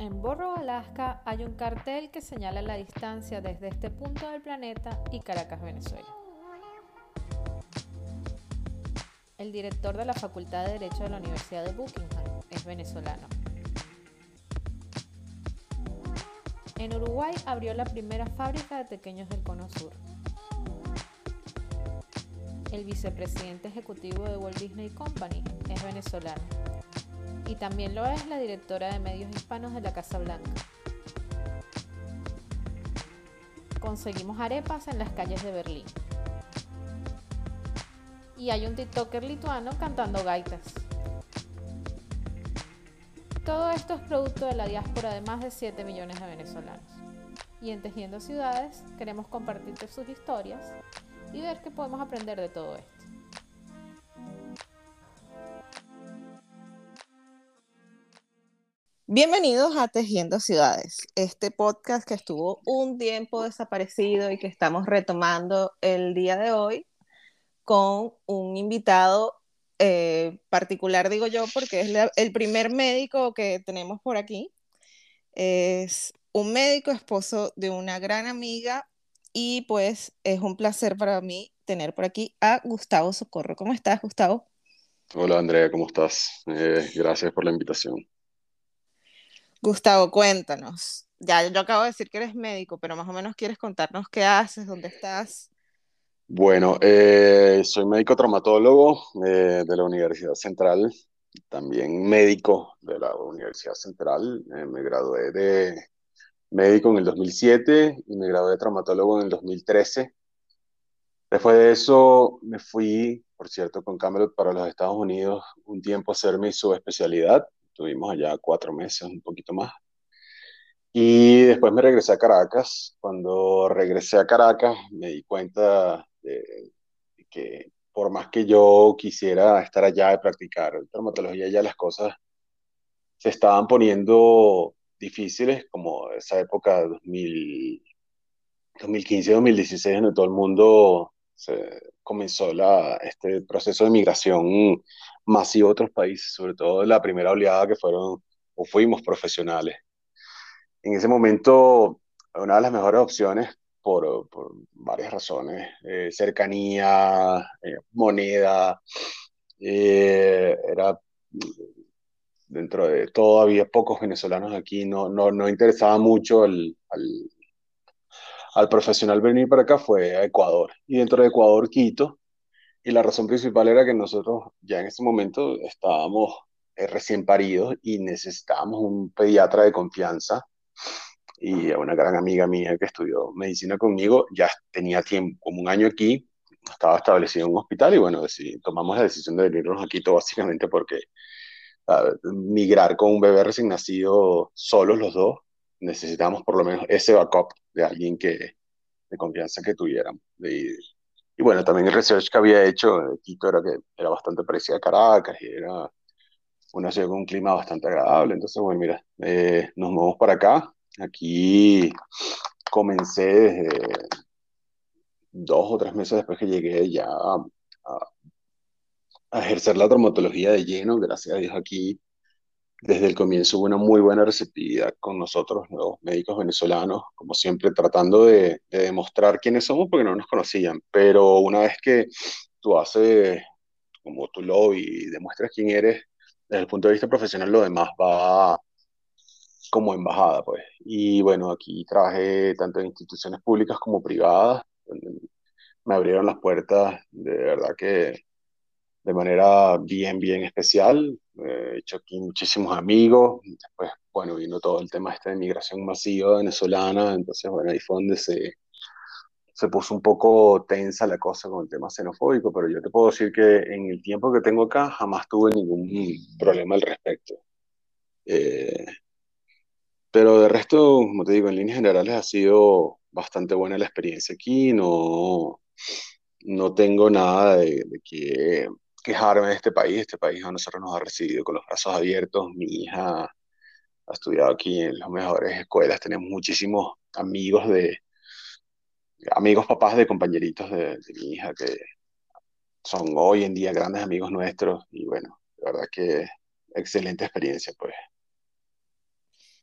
En Borro, Alaska, hay un cartel que señala la distancia desde este punto del planeta y Caracas, Venezuela. El director de la Facultad de Derecho de la Universidad de Buckingham es venezolano. En Uruguay abrió la primera fábrica de pequeños del Cono Sur. El vicepresidente ejecutivo de Walt Disney Company es venezolano y también lo es la directora de medios hispanos de la Casa Blanca. Conseguimos arepas en las calles de Berlín. Y hay un TikToker lituano cantando gaitas. Todo esto es producto de la diáspora de más de 7 millones de venezolanos. Y en Tejiendo Ciudades queremos compartirte sus historias y ver qué podemos aprender de todo esto. Bienvenidos a Tejiendo Ciudades, este podcast que estuvo un tiempo desaparecido y que estamos retomando el día de hoy con un invitado eh, particular, digo yo, porque es el primer médico que tenemos por aquí. Es un médico esposo de una gran amiga y pues es un placer para mí tener por aquí a Gustavo Socorro. ¿Cómo estás, Gustavo? Hola, Andrea, ¿cómo estás? Eh, gracias por la invitación. Gustavo, cuéntanos. Ya, yo acabo de decir que eres médico, pero más o menos quieres contarnos qué haces, dónde estás. Bueno, eh, soy médico traumatólogo eh, de la Universidad Central, también médico de la Universidad Central. Eh, me gradué de médico en el 2007 y me gradué de traumatólogo en el 2013. Después de eso me fui, por cierto, con Camelot para los Estados Unidos un tiempo a hacer mi subespecialidad Estuvimos allá cuatro meses, un poquito más. Y después me regresé a Caracas. Cuando regresé a Caracas me di cuenta de, que por más que yo quisiera estar allá y practicar traumatología, ya las cosas se estaban poniendo difíciles, como esa época 2000, 2015-2016, donde todo el mundo se comenzó la, este proceso de migración masivo a otros países, sobre todo la primera oleada que fueron o fuimos profesionales. En ese momento, una de las mejores opciones, por, por varias razones, eh, cercanía, eh, moneda, eh, era dentro de todavía pocos venezolanos aquí, no, no, no interesaba mucho al, al profesional venir para acá, fue a Ecuador. Y dentro de Ecuador, Quito, y la razón principal era que nosotros ya en ese momento estábamos eh, recién paridos y necesitábamos un pediatra de confianza. Y una gran amiga mía que estudió medicina conmigo ya tenía tiempo, como un año aquí, estaba establecido en un hospital y bueno, tomamos la decisión de venirnos aquí todo básicamente porque migrar con un bebé recién nacido solos los dos, necesitamos por lo menos ese backup de alguien que de confianza que tuviéramos. Y bueno, también el research que había hecho de Quito era que era bastante parecida a Caracas y era una ciudad con un clima bastante agradable. Entonces, bueno, mira, eh, nos movemos para acá. Aquí comencé desde dos o tres meses después que llegué ya a ejercer la traumatología de lleno. Gracias a Dios aquí desde el comienzo hubo una muy buena receptividad con nosotros, los médicos venezolanos, como siempre tratando de, demostrar quiénes somos porque no nos conocían, pero una vez que tú haces como tu lobby y demuestras quién eres, desde el punto de vista profesional lo demás va como embajada, pues. Y bueno, aquí trabajé tanto en instituciones públicas como privadas, me abrieron las puertas, de verdad que de manera bien, bien especial. He hecho aquí muchísimos amigos. Después, bueno, vino todo el tema este de migración masiva venezolana. Entonces, bueno, ahí fue donde se, se puso un poco tensa la cosa con el tema xenofóbico. Pero yo te puedo decir que en el tiempo que tengo acá jamás tuve ningún problema al respecto. Eh, pero de resto, como te digo, en líneas generales ha sido bastante buena la experiencia aquí. No, no tengo nada de, de que quejarme de este país. Este país a nosotros nos ha recibido con los brazos abiertos. Mi hija ha estudiado aquí en las mejores escuelas. Tenemos muchísimos amigos de amigos papás de compañeritos de, mi hija que son hoy en día grandes amigos nuestros y bueno, de verdad que excelente experiencia pues.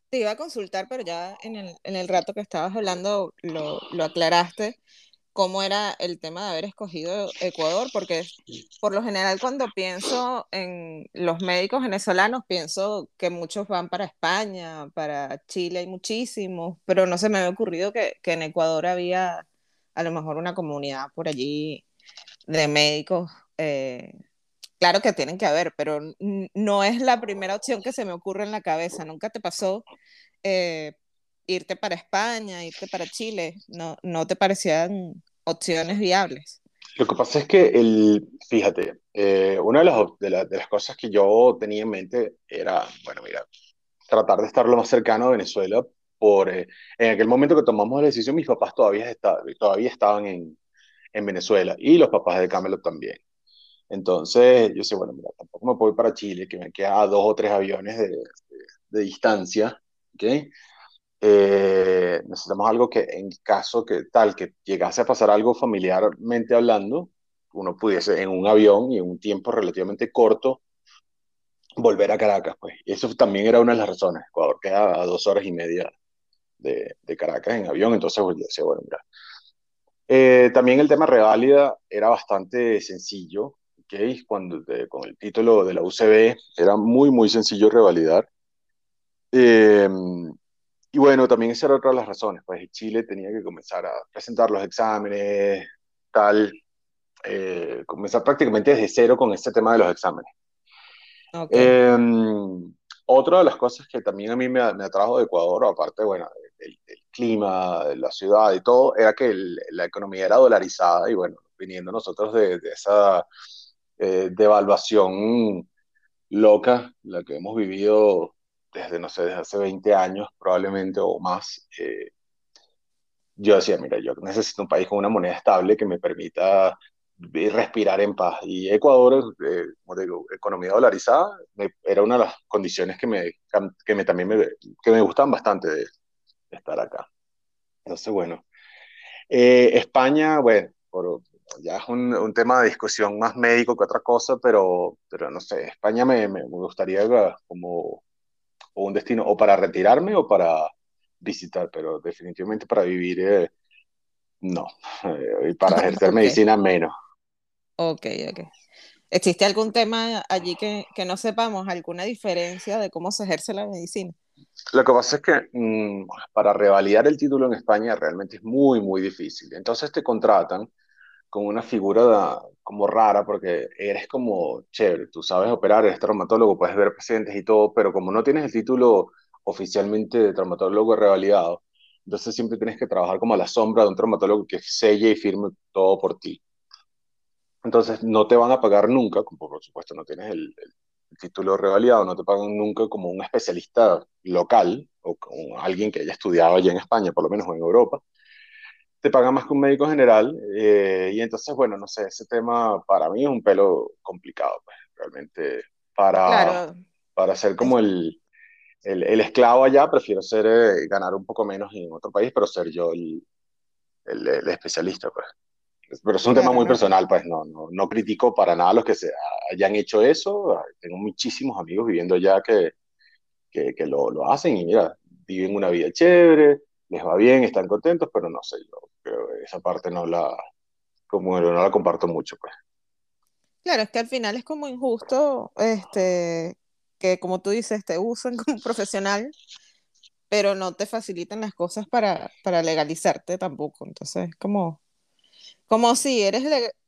te iba a consultar, pero ya en el, en el rato que estabas hablando lo, lo aclaraste cómo era el tema de haber escogido Ecuador, porque por lo general cuando pienso en los médicos venezolanos, pienso que muchos van para España, para Chile hay muchísimos, pero no se me había ocurrido que, en Ecuador había a lo mejor una comunidad por allí de médicos. Eh, claro que tienen que haber, pero no es la primera opción que se me ocurre en la cabeza. ¿Nunca te pasó eh, irte para España, irte para Chile? ¿No, no te parecían opciones viables. Lo que pasa es que, el, fíjate, eh, una de las, de, las cosas que yo tenía en mente era, bueno, mira, tratar de estar lo más cercano a Venezuela. Por, eh, en aquel momento que tomamos la decisión, mis papás todavía, está, todavía estaban en, en Venezuela y los papás de Camelot también. Entonces, yo sé, bueno, mira, tampoco me puedo ir para Chile, que me queda dos o tres aviones de, de, de distancia, ¿ok? Eh, necesitamos algo que en caso que tal que llegase a pasar algo familiarmente hablando, uno pudiese en un avión y en un tiempo relativamente corto volver a Caracas, pues. Eso también era una de las razones. Ecuador queda a dos horas y media de, de Caracas en avión, entonces pues, yo decía, bueno, mira. Eh, también el tema reválida era bastante sencillo, ¿ok? Cuando, con el título de la UCB era muy, muy sencillo revalidar. Eh, y bueno, también esa era otra de las razones, pues Chile tenía que comenzar a presentar los exámenes, tal, eh, comenzar prácticamente desde cero con este tema de los exámenes. Em, otra de las cosas que también a mí me, me atrajo de Ecuador, aparte, bueno, del, clima, de la ciudad y todo, era que la economía era dolarizada y bueno, viniendo nosotros de, de esa eh, devaluación loca, la que hemos vivido desde, no sé, desde hace 20 años probablemente o más, eh, yo decía, mira, yo necesito un país con una moneda estable que me permita respirar en paz. Y Ecuador, eh, como digo, economía dolarizada, era una de las condiciones que me, que me también me, que me gustan bastante de, estar acá. Entonces, bueno. Eh, España, bueno, por, ya es un, un, tema de discusión más médico que otra cosa, pero, pero no sé, España me, me gustaría como o un destino o para retirarme o para visitar, pero definitivamente para vivir eh, no, eh, y para ejercer medicina menos. Ok, ok. ¿Existe algún tema allí que, que, no sepamos, alguna diferencia de cómo se ejerce la medicina? Lo que pasa es que mmm, para revalidar el título en España realmente es muy, muy difícil. Entonces te contratan con una figura como rara porque eres como chévere, tú sabes operar, eres traumatólogo, puedes ver pacientes y todo, pero como no tienes el título oficialmente de traumatólogo revalidado, entonces siempre tienes que trabajar como a la sombra de un traumatólogo que selle y firme todo por ti. Entonces no te van a pagar nunca, como por supuesto no tienes el, título revalidado, no te pagan nunca como un especialista local o como alguien que haya estudiado allá en España, por lo menos en Europa, te pagan más que un médico general. Eh, y entonces, bueno, no sé, ese tema para mí es un pelo complicado, pues, realmente. Para, claro. para ser como el, el, el, esclavo allá, prefiero ser, eh, ganar un poco menos en otro país, pero ser yo el, el, el especialista, pues. Pero es un claro, tema muy no. personal, pues no, no, no critico para nada a los que se hayan hecho eso. Tengo muchísimos amigos viviendo allá que, que, que lo, lo hacen y mira, viven una vida chévere, les va bien, están contentos, pero no sé, yo creo que esa parte no la, como no la comparto mucho, pues. Claro, es que al final es como injusto, este, que como tú dices, te usan como profesional, pero no te facilitan las cosas para, para legalizarte tampoco. Entonces, como, como si eres,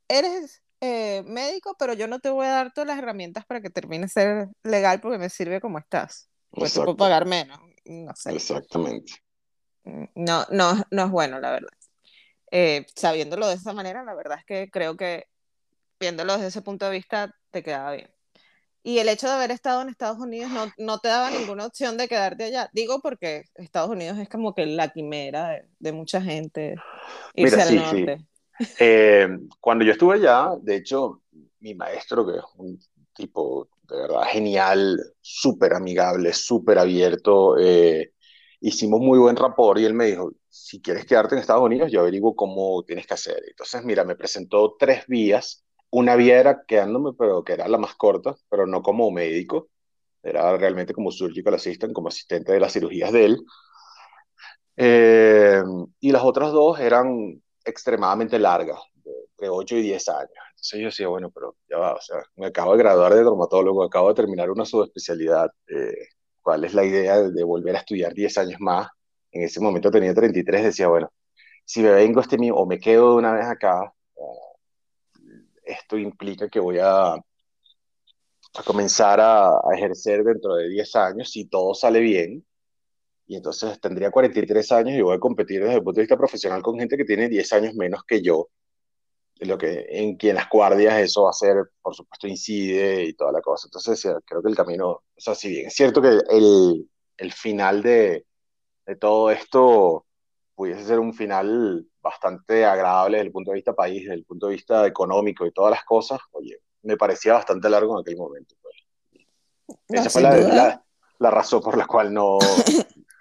eres eh, médico, pero yo no te voy a dar todas las herramientas para que termines ser legal porque me sirve como estás. Pues te puedo pagar menos. No sé. Exactamente. No, no, no es bueno, la verdad. Eh, sabiéndolo de esa manera, la verdad es que creo que viéndolo desde ese punto de vista te quedaba bien. Y el hecho de haber estado en Estados Unidos no, no te daba ninguna opción de quedarte allá. Digo porque Estados Unidos es como que la quimera de, de mucha gente irse Mira, al sí, norte. Sí. Eh, cuando yo estuve allá, de hecho, mi maestro, que es un tipo de verdad genial, súper amigable, súper abierto, eh, hicimos muy buen rapport y él me dijo, si quieres quedarte en Estados Unidos, yo averiguo cómo tienes que hacer. Entonces, mira, me presentó tres vías. Una vía era quedándome, pero que era la más corta, pero no como médico. era realmente como surgical assistant, como asistente de las cirugías de él. Eh, y las otras dos eran extremadamente largas, de, 8 y 10 años. Entonces yo decía, bueno, pero ya va, o sea, me acabo de graduar de traumatólogo, acabo de terminar una subespecialidad, eh, ¿cuál es la idea de, volver a estudiar 10 años más? En ese momento tenía 33, decía, bueno, si me vengo este mío o me quedo de una vez acá, esto implica que voy a, a comenzar a, a, ejercer dentro de 10 años, si todo sale bien, y entonces tendría 43 años y voy a competir desde el punto de vista profesional con gente que tiene 10 años menos que yo, lo que, en quien las guardias eso va a ser, por supuesto, incide y toda la cosa. Entonces, creo que el camino, o sea, si bien es cierto que el, el final de, de todo esto pudiese ser un final bastante agradable desde el punto de vista país, desde el punto de vista económico y todas las cosas, oye, me parecía bastante largo en aquel momento. Pues. Esa fue la, la, razón por la cual no,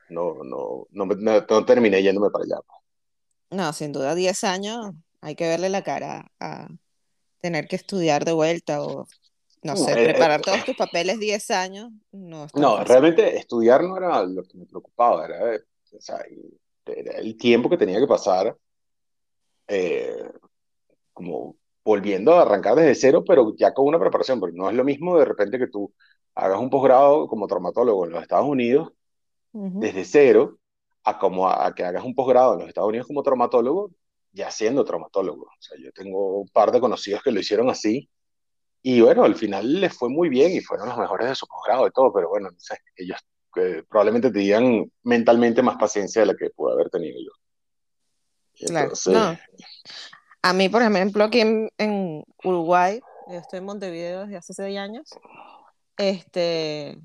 no, no, no, no, terminé yéndome para allá. Pues. No, sin duda 10 años hay que verle la cara a tener que estudiar de vuelta o, no sé, eh, preparar eh, todos tus papeles 10 años. No, no realmente estudiar no era lo que me preocupaba, era, o sea, era el tiempo que tenía que pasar eh, como volviendo a arrancar desde cero, pero ya con una preparación, porque no es lo mismo de repente que tú hagas un posgrado como traumatólogo en los Estados Unidos desde cero a como a, que hagas un posgrado en los Estados Unidos como traumatólogo, ya siendo traumatólogo. O sea, yo tengo un par de conocidos que lo hicieron así y bueno, al final les fue muy bien y fueron los mejores de su posgrado y todo, pero bueno, no sé, ellos eh, probablemente tenían mentalmente más paciencia de la que pude haber tenido yo. claro, no. A mí, por ejemplo, aquí en, en, Uruguay, yo estoy en Montevideo desde hace seis años, este,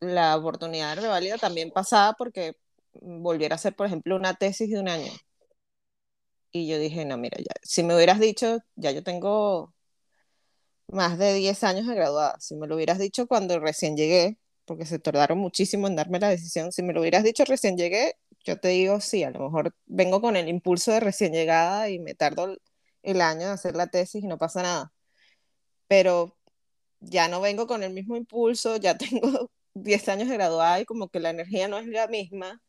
la oportunidad de revalida también pasaba porque volviera a hacer, por ejemplo, una tesis de un año. Y yo dije, no, mira, ya, si me hubieras dicho, ya yo tengo más de 10 años de graduada, si me lo hubieras dicho cuando recién llegué, porque se tardaron muchísimo en darme la decisión, si me lo hubieras dicho recién llegué, yo te digo, sí, a lo mejor vengo con el impulso de recién llegada y me tardo el año de hacer la tesis y no pasa nada. Pero ya no vengo con el mismo impulso, ya tengo 10 años de graduada y como que la energía no es la misma.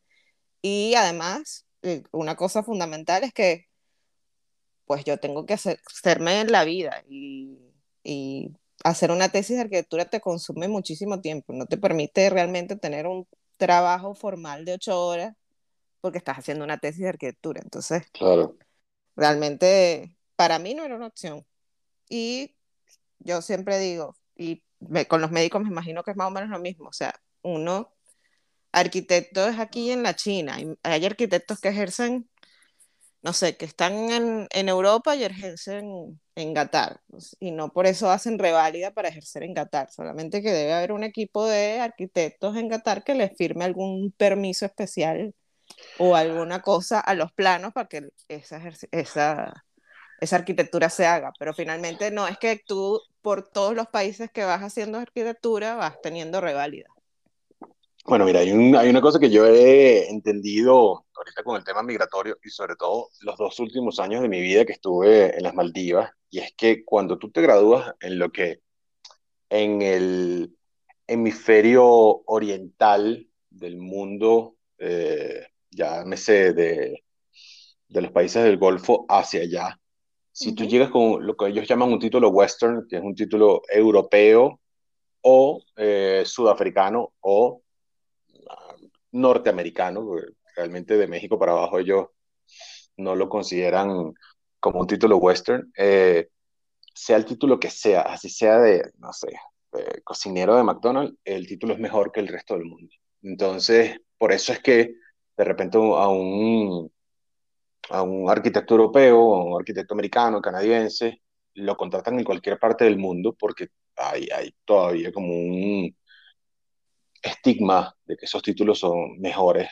Y además, eh, una cosa fundamental es que pues yo tengo que hacer, hacerme en la vida y, y hacer una tesis de arquitectura te consume muchísimo tiempo, no te permite realmente tener un trabajo formal de ocho horas porque estás haciendo una tesis de arquitectura. Entonces, claro. realmente para mí no era una opción. Y yo siempre digo, y con los médicos me imagino que es más o menos lo mismo. O sea, uno, arquitecto es aquí en la China. Hay arquitectos que ejercen, no sé, que están en, en Europa y ejercen en Qatar. Y no por eso hacen reválida para ejercer en Qatar. Solamente que debe haber un equipo de arquitectos en Qatar que les firme algún permiso especial o alguna cosa a los planos para que esa, esa esa arquitectura se haga, pero finalmente no es que tú por todos los países que vas haciendo arquitectura vas teniendo reválida. Bueno, mira, hay, hay, una cosa que yo he entendido ahorita con el tema migratorio y sobre todo los dos últimos años de mi vida que estuve en las Maldivas, y es que cuando tú te gradúas en lo que en el hemisferio oriental del mundo, eh, llámese de, de los países del Golfo hacia allá, si tú llegas con lo que ellos llaman un título western, que es un título europeo o eh, sudafricano o norteamericano, realmente de México para abajo ellos no lo consideran como un título western, eh, sea el título que sea, así sea de, no sé, cocinero de McDonald's, el título es mejor que el resto del mundo. Entonces, por eso es que de repente a un a un arquitecto europeo, a un arquitecto americano, canadiense, lo contratan en cualquier parte del mundo porque hay, hay todavía como un estigma de que esos títulos son mejores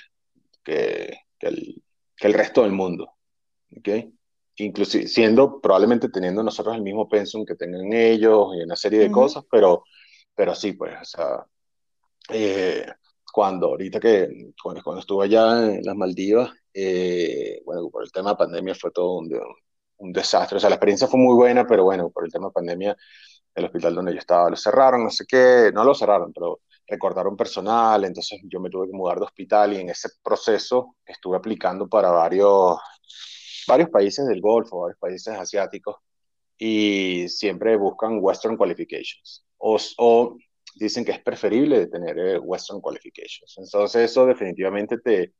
que, que, el, que el, resto del mundo. ¿okay? Inclusive siendo, probablemente teniendo nosotros el mismo pensum que tengan ellos y una serie de cosas, pero, pero sí, pues, o sea, eh, cuando ahorita que, cuando, cuando estuve allá en las Maldivas, eh, bueno, por el tema de pandemia fue todo un, un, desastre. O sea, la experiencia fue muy buena, pero bueno, por el tema de pandemia, el hospital donde yo estaba lo cerraron, no sé qué, no lo cerraron, pero recortaron personal, entonces yo me tuve que mudar de hospital y en ese proceso estuve aplicando para varios, varios países del Golfo, varios países asiáticos y siempre buscan Western Qualifications o, dicen que es preferible tener eh, Western Qualifications. Entonces eso definitivamente te,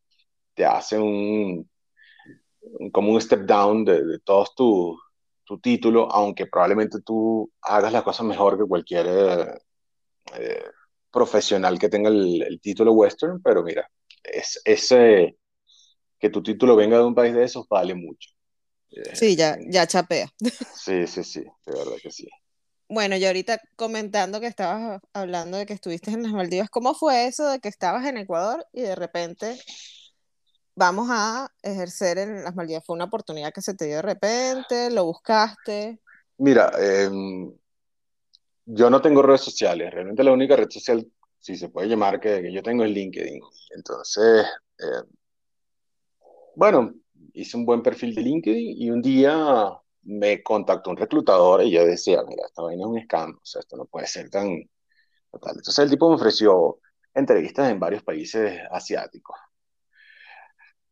te hace un, como un step down de, de todos tu, tu título, aunque probablemente tú hagas las cosas mejor que cualquier eh, eh, profesional que tenga el, título western, pero mira, es, ese que tu título venga de un país de esos vale mucho. Sí, ya, ya chapea. Sí, sí, sí, de verdad que sí. Bueno, y ahorita comentando que estabas hablando de que estuviste en las Maldivas, ¿cómo fue eso de que estabas en Ecuador y de repente vamos a ejercer en las Maldivas? ¿Fue una oportunidad que se te dio de repente? ¿Lo buscaste? Mira, em, yo no tengo redes sociales. Realmente la única red social, si se puede llamar, que, yo tengo es LinkedIn. Entonces, em, bueno, hice un buen perfil de LinkedIn y un día me contactó un reclutador y yo decía, mira, esta vaina es un escándalo, o sea, esto no puede ser tan total. Entonces el tipo me ofreció entrevistas en varios países asiáticos.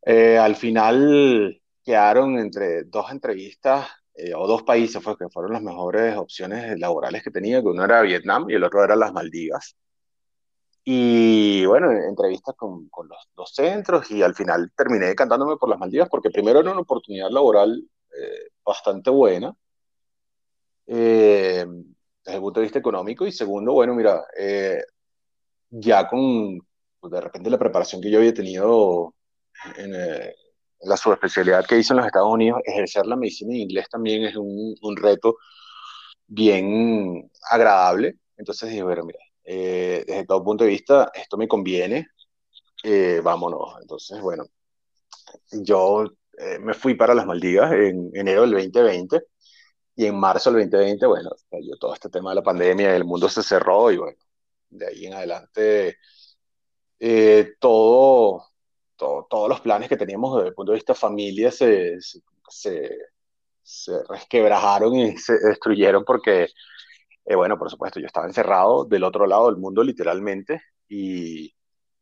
Eh, al final quedaron entre dos entrevistas eh, o dos países fue, que fueron las mejores opciones laborales que tenía, que uno era Vietnam y el otro era las Maldivas. Y bueno, entrevistas con, con los dos centros y al final terminé cantándome por las Maldivas porque primero era una oportunidad laboral eh, bastante buena eh, desde el punto de vista económico y segundo, bueno, mira, eh, ya con pues, de repente la preparación que yo había tenido en, la subespecialidad que hice en los Estados Unidos, ejercer la medicina en inglés también es un, reto bien agradable. Entonces dije, bueno, mira, desde todo punto de vista, esto me conviene, vámonos. Entonces, bueno, yo eh, me fui para las Maldivas en enero del 2020 y en marzo del 2020, bueno, yo todo este tema de la pandemia, el mundo se cerró y bueno, de ahí en adelante eh, todo, todos los planes que teníamos desde el punto de vista familia se, se, se, resquebrajaron y se destruyeron porque, eh, bueno, por supuesto, yo estaba encerrado del otro lado del mundo literalmente y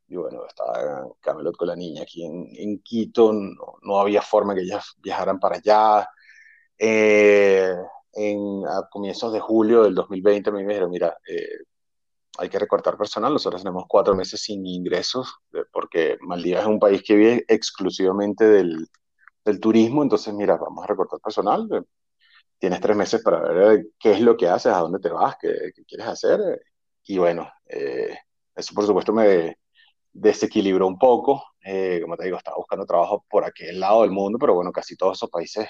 y bueno, estaba Camelot con la niña aquí en, en Quito, no, no, había forma que ellas viajaran para allá. Eh, en, a comienzos de julio del 2020 me dijeron, mira, eh, hay que recortar personal, nosotros tenemos cuatro meses sin ingresos, porque Maldivas es un país que vive exclusivamente del, del turismo, entonces mira, vamos a recortar personal, tienes tres meses para ver qué es lo que haces, a dónde te vas, qué, qué quieres hacer, y bueno, eh, eso por supuesto me, desequilibró un poco. Eh, como te digo, estaba buscando trabajo por aquel lado del mundo, pero bueno, casi todos esos países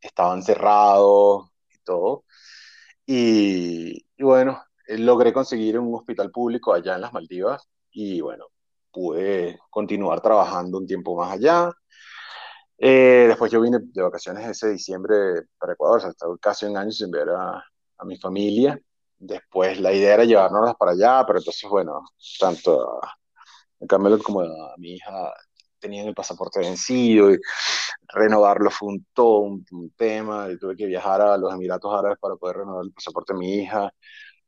estaban cerrados y todo. Y, bueno, eh, logré conseguir un hospital público allá en las Maldivas y bueno, pude continuar trabajando un tiempo más allá. Eh, después yo vine de vacaciones ese diciembre para Ecuador, o sea, estaba casi un año sin ver a, a mi familia. Después la idea era llevárnoslas para allá, pero entonces, bueno, tanto en cambio, como a mi hija tenían el pasaporte vencido y renovarlo fue un todo un, tema. Y tuve que viajar a los Emiratos Árabes para poder renovar el pasaporte de mi hija.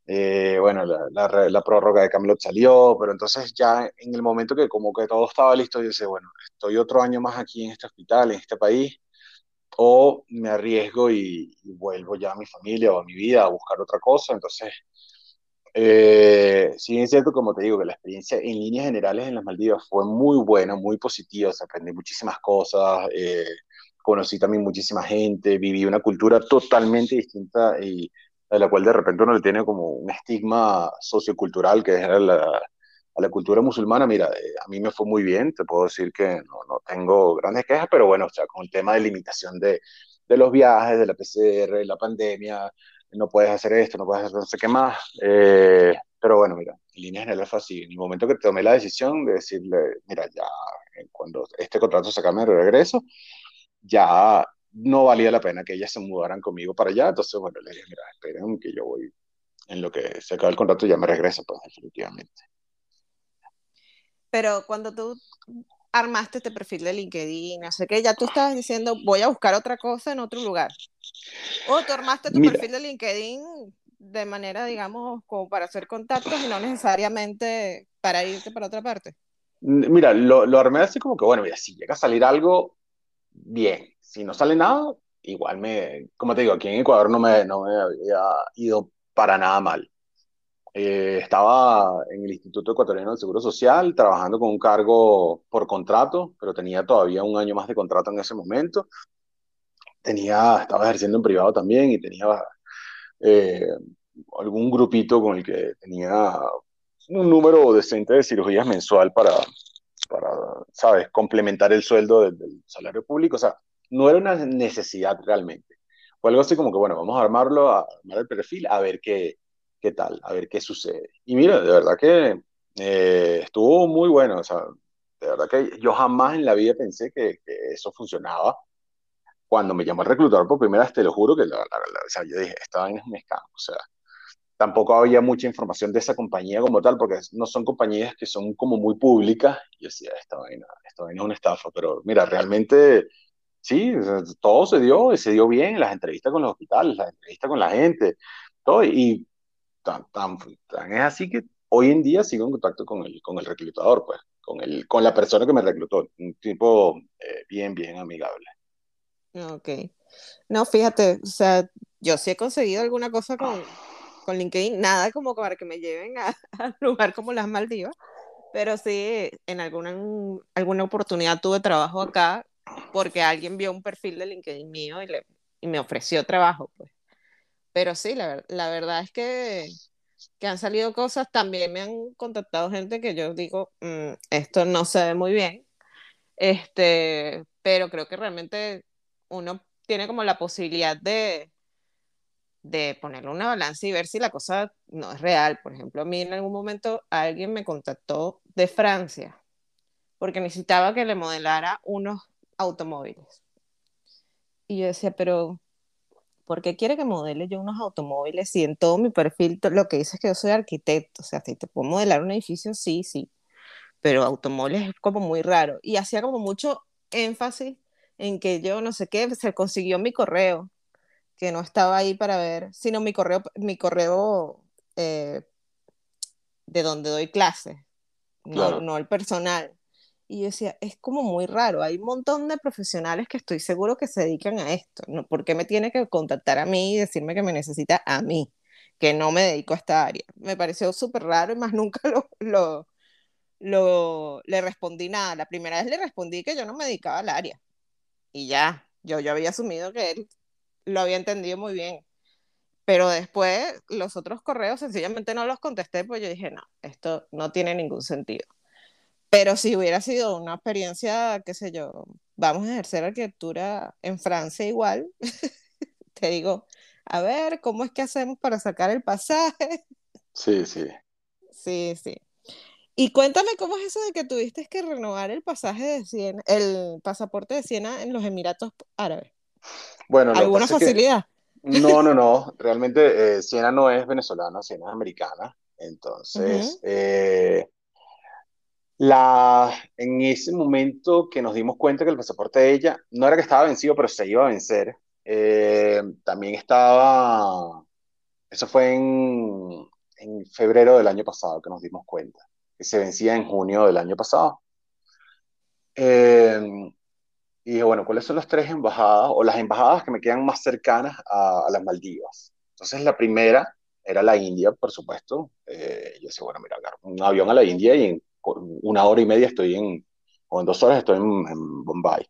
Eh, bueno, la, la, la, prórroga de Camelot salió, pero entonces ya en el momento que como que todo estaba listo, yo dije, bueno, estoy otro año más aquí en este hospital, en este país, o me arriesgo y, y vuelvo ya a mi familia o a mi vida a buscar otra cosa. Entonces eh, sí, es cierto, como te digo, que la experiencia en líneas generales en las Maldivas fue muy buena, muy positiva, se aprendí muchísimas cosas, eh, conocí también muchísima gente, viví una cultura totalmente distinta y a la cual de repente uno le tiene como un estigma sociocultural que es la, a la cultura musulmana. Mira, eh, a mí me fue muy bien, te puedo decir que no, no tengo grandes quejas, pero bueno, o sea, con el tema de limitación de, de los viajes, de la PCR, la pandemia, no puedes hacer esto, no puedes hacer no sé qué más. Eh, pero bueno, mira, en líneas generales fue así. En el momento que tomé la decisión de decirle, mira, ya eh, cuando este contrato se acabe de regreso, ya no valía la pena que ellas se mudaran conmigo para allá. Entonces, bueno, le dije, mira, esperen que yo voy, en lo que se acaba el contrato ya me regreso, pues definitivamente. Pero cuando tú armaste este perfil de LinkedIn, no sé qué, ya tú estabas diciendo, voy a buscar otra cosa en otro lugar. O tú armaste tu perfil de LinkedIn de manera, digamos, como para hacer contactos y no necesariamente para irte para otra parte? Mira, lo, lo armé así como que, bueno, mira, si llega a salir algo, bien. Si no sale nada, igual me, como te digo, aquí en Ecuador no me, no me había ido para nada mal. Eh, estaba en el Instituto Ecuatoriano del Seguro Social trabajando con un cargo por contrato, pero tenía todavía un año más de contrato en ese momento. Tenía, estaba ejerciendo en privado también y tenía eh, algún grupito con el que tenía un número decente de cirugías mensual para, para ¿sabes?, complementar el sueldo del, del salario público. O sea, no era una necesidad realmente. Fue algo así como que, bueno, vamos a armarlo, a armar el perfil, a ver qué, qué tal, a ver qué sucede. Y mira, de verdad que eh, estuvo muy bueno, o sea, de verdad que yo jamás en la vida pensé que, eso funcionaba. Cuando me llamó el reclutador por primera vez, te lo juro que la, o sea, yo dije, esta vaina es un escándalo, o sea, tampoco había mucha información de esa compañía como tal, porque no son compañías que son como muy públicas, y decía, esta vaina, esta vaina es una estafa, pero mira, realmente sí, todo se dio, se dio bien, las entrevistas con los hospitales, las entrevistas con la gente, todo, y tan, tan, es así que hoy en día sigo en contacto con el, con el reclutador, pues, con, el, con la persona que me reclutó, un tipo eh, bien, bien amigable. Ok. No, fíjate, o sea, yo sí he conseguido alguna cosa con, con LinkedIn, nada como para que me lleven a, a lugar como las Maldivas, pero sí, en alguna, alguna oportunidad tuve trabajo acá porque alguien vio un perfil de LinkedIn mío y, le, y me ofreció trabajo, pues. Pero sí, la, la verdad es que, que, han salido cosas, también me han contactado gente que yo digo, mm, esto no se ve muy bien, este, pero creo que realmente uno tiene como la posibilidad de, de ponerle una balanza y ver si la cosa no es real. Por ejemplo, a mí en algún momento alguien me contactó de Francia porque necesitaba que le modelara unos automóviles. Y yo decía, pero ¿por qué quiere que modele yo unos automóviles si en todo mi perfil lo que dice es que yo soy arquitecto? O sea, si te puedo modelar un edificio, sí, sí, pero automóviles es como muy raro. Y hacía como mucho énfasis en que yo no sé qué, se consiguió mi correo, que no estaba ahí para ver, sino mi correo, mi correo eh, de donde doy clases, no, no el personal. Y yo decía, es como muy raro, hay un montón de profesionales que estoy seguro que se dedican a esto, ¿no? ¿Por qué me tiene que contactar a mí y decirme que me necesita a mí, que no me dedico a esta área? Me pareció súper raro y más nunca lo, lo, lo, le respondí nada. La primera vez le respondí que yo no me dedicaba al área. Y ya, yo, yo había asumido que él lo había entendido muy bien. Pero después los otros correos sencillamente no los contesté, pues yo dije, no, esto no tiene ningún sentido. Pero si hubiera sido una experiencia, qué sé yo, vamos a ejercer arquitectura en Francia igual, te digo, a ver, ¿cómo es que hacemos para sacar el pasaje? Sí, sí. Sí, sí. Y cuéntame cómo es eso de que tuviste que renovar el pasaje de Siena, el pasaporte de Siena en los Emiratos Árabes. Bueno, ¿alguna facilidad? no, no, no. Realmente eh, Siena no es venezolana, Siena es americana. Entonces, la, en ese momento que nos dimos cuenta que el pasaporte de ella no era que estaba vencido, pero se iba a vencer, eh, también estaba, eso fue en, en febrero del año pasado que nos dimos cuenta, que se vencía en junio del año pasado. Eh, y dije, bueno, ¿cuáles son las tres embajadas o las embajadas que me quedan más cercanas a, las Maldivas? Entonces la primera era la India, por supuesto. Eh, yo decía, bueno, mira, un avión a la India y en una hora y media estoy en, o en dos horas estoy en, Bombay.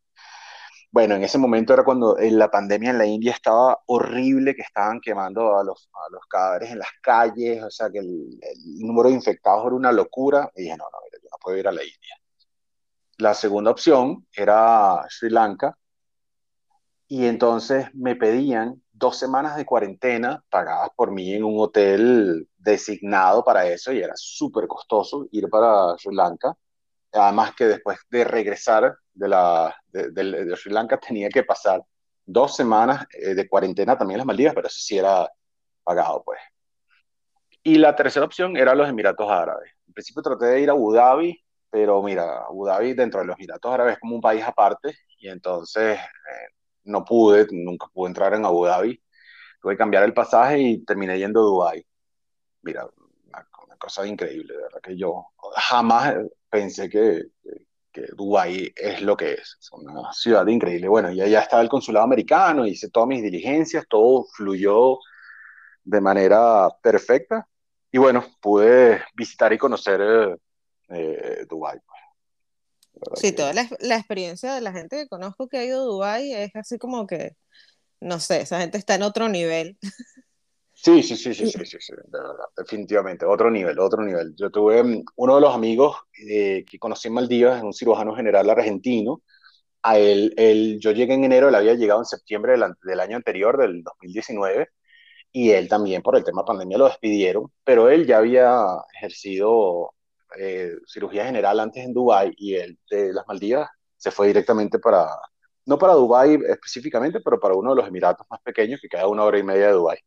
Bueno, en ese momento era cuando en la pandemia en la India estaba horrible, que estaban quemando a los, a los cadáveres en las calles, o sea que el, número de infectados era una locura. Y dije, no, no, mira, yo no puedo ir a la India. La segunda opción era Sri Lanka, y entonces me pedían dos semanas de cuarentena pagadas por mí en un hotel designado para eso y era súper costoso ir para Sri Lanka. Además que después de regresar de, la, de, Sri Lanka tenía que pasar dos semanas eh, de cuarentena también en las Maldivas, pero eso sí era pagado, pues. Y la tercera opción era los Emiratos Árabes. En principio traté de ir a Abu Dhabi, pero mira, Abu Dhabi dentro de los Emiratos Árabes es como un país aparte y entonces eh, no pude, nunca pude entrar en Abu Dhabi tuve que cambiar el pasaje y terminé yendo a Dubái. Mira, una, cosa increíble, de verdad que yo jamás pensé que, que, Dubái es lo que es, es una ciudad increíble. Bueno, ya ya estaba el consulado americano, hice todas mis diligencias, todo fluyó de manera perfecta y bueno, pude visitar y conocer eh, eh Dubái. Pues. Sí, toda la, la, experiencia de la gente que conozco que ha ido a Dubái es así como que, no sé, esa gente está en otro nivel. Sí, sí, sí, sí, sí, sí, sí, de verdad, definitivamente, otro nivel, otro nivel. Yo tuve mm, uno de los amigos eh, que conocí en Maldivas, un cirujano general argentino. A él, él, yo llegué en enero, él había llegado en septiembre del, del año anterior, del 2019, y él también por el tema pandemia lo despidieron, pero él ya había ejercido eh, cirugía general antes en Dubái y él de las Maldivas se fue directamente para, no para Dubái específicamente, pero para uno de los Emiratos más pequeños que queda una hora y media de Dubái.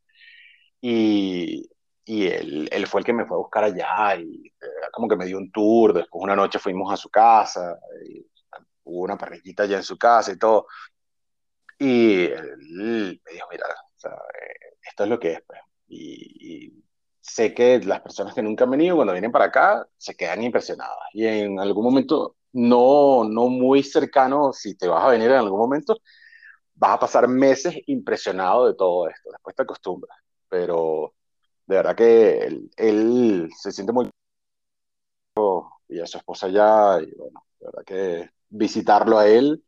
Y, y él, él, fue el que me fue a buscar allá y eh, como que me dio un tour, después una noche fuimos a su casa, y hubo una parrillita allá en su casa y todo. Y él me dijo, mira, eh, esto es lo que es. Pues. Y, sé que las personas que nunca han venido, cuando vienen para acá, se quedan impresionadas. Y en algún momento, no, no muy cercano, si te vas a venir en algún momento, vas a pasar meses impresionado de todo esto. Después te acostumbras. Pero de verdad que él, él se siente muy... Y a su esposa ya, y bueno, de verdad que visitarlo a él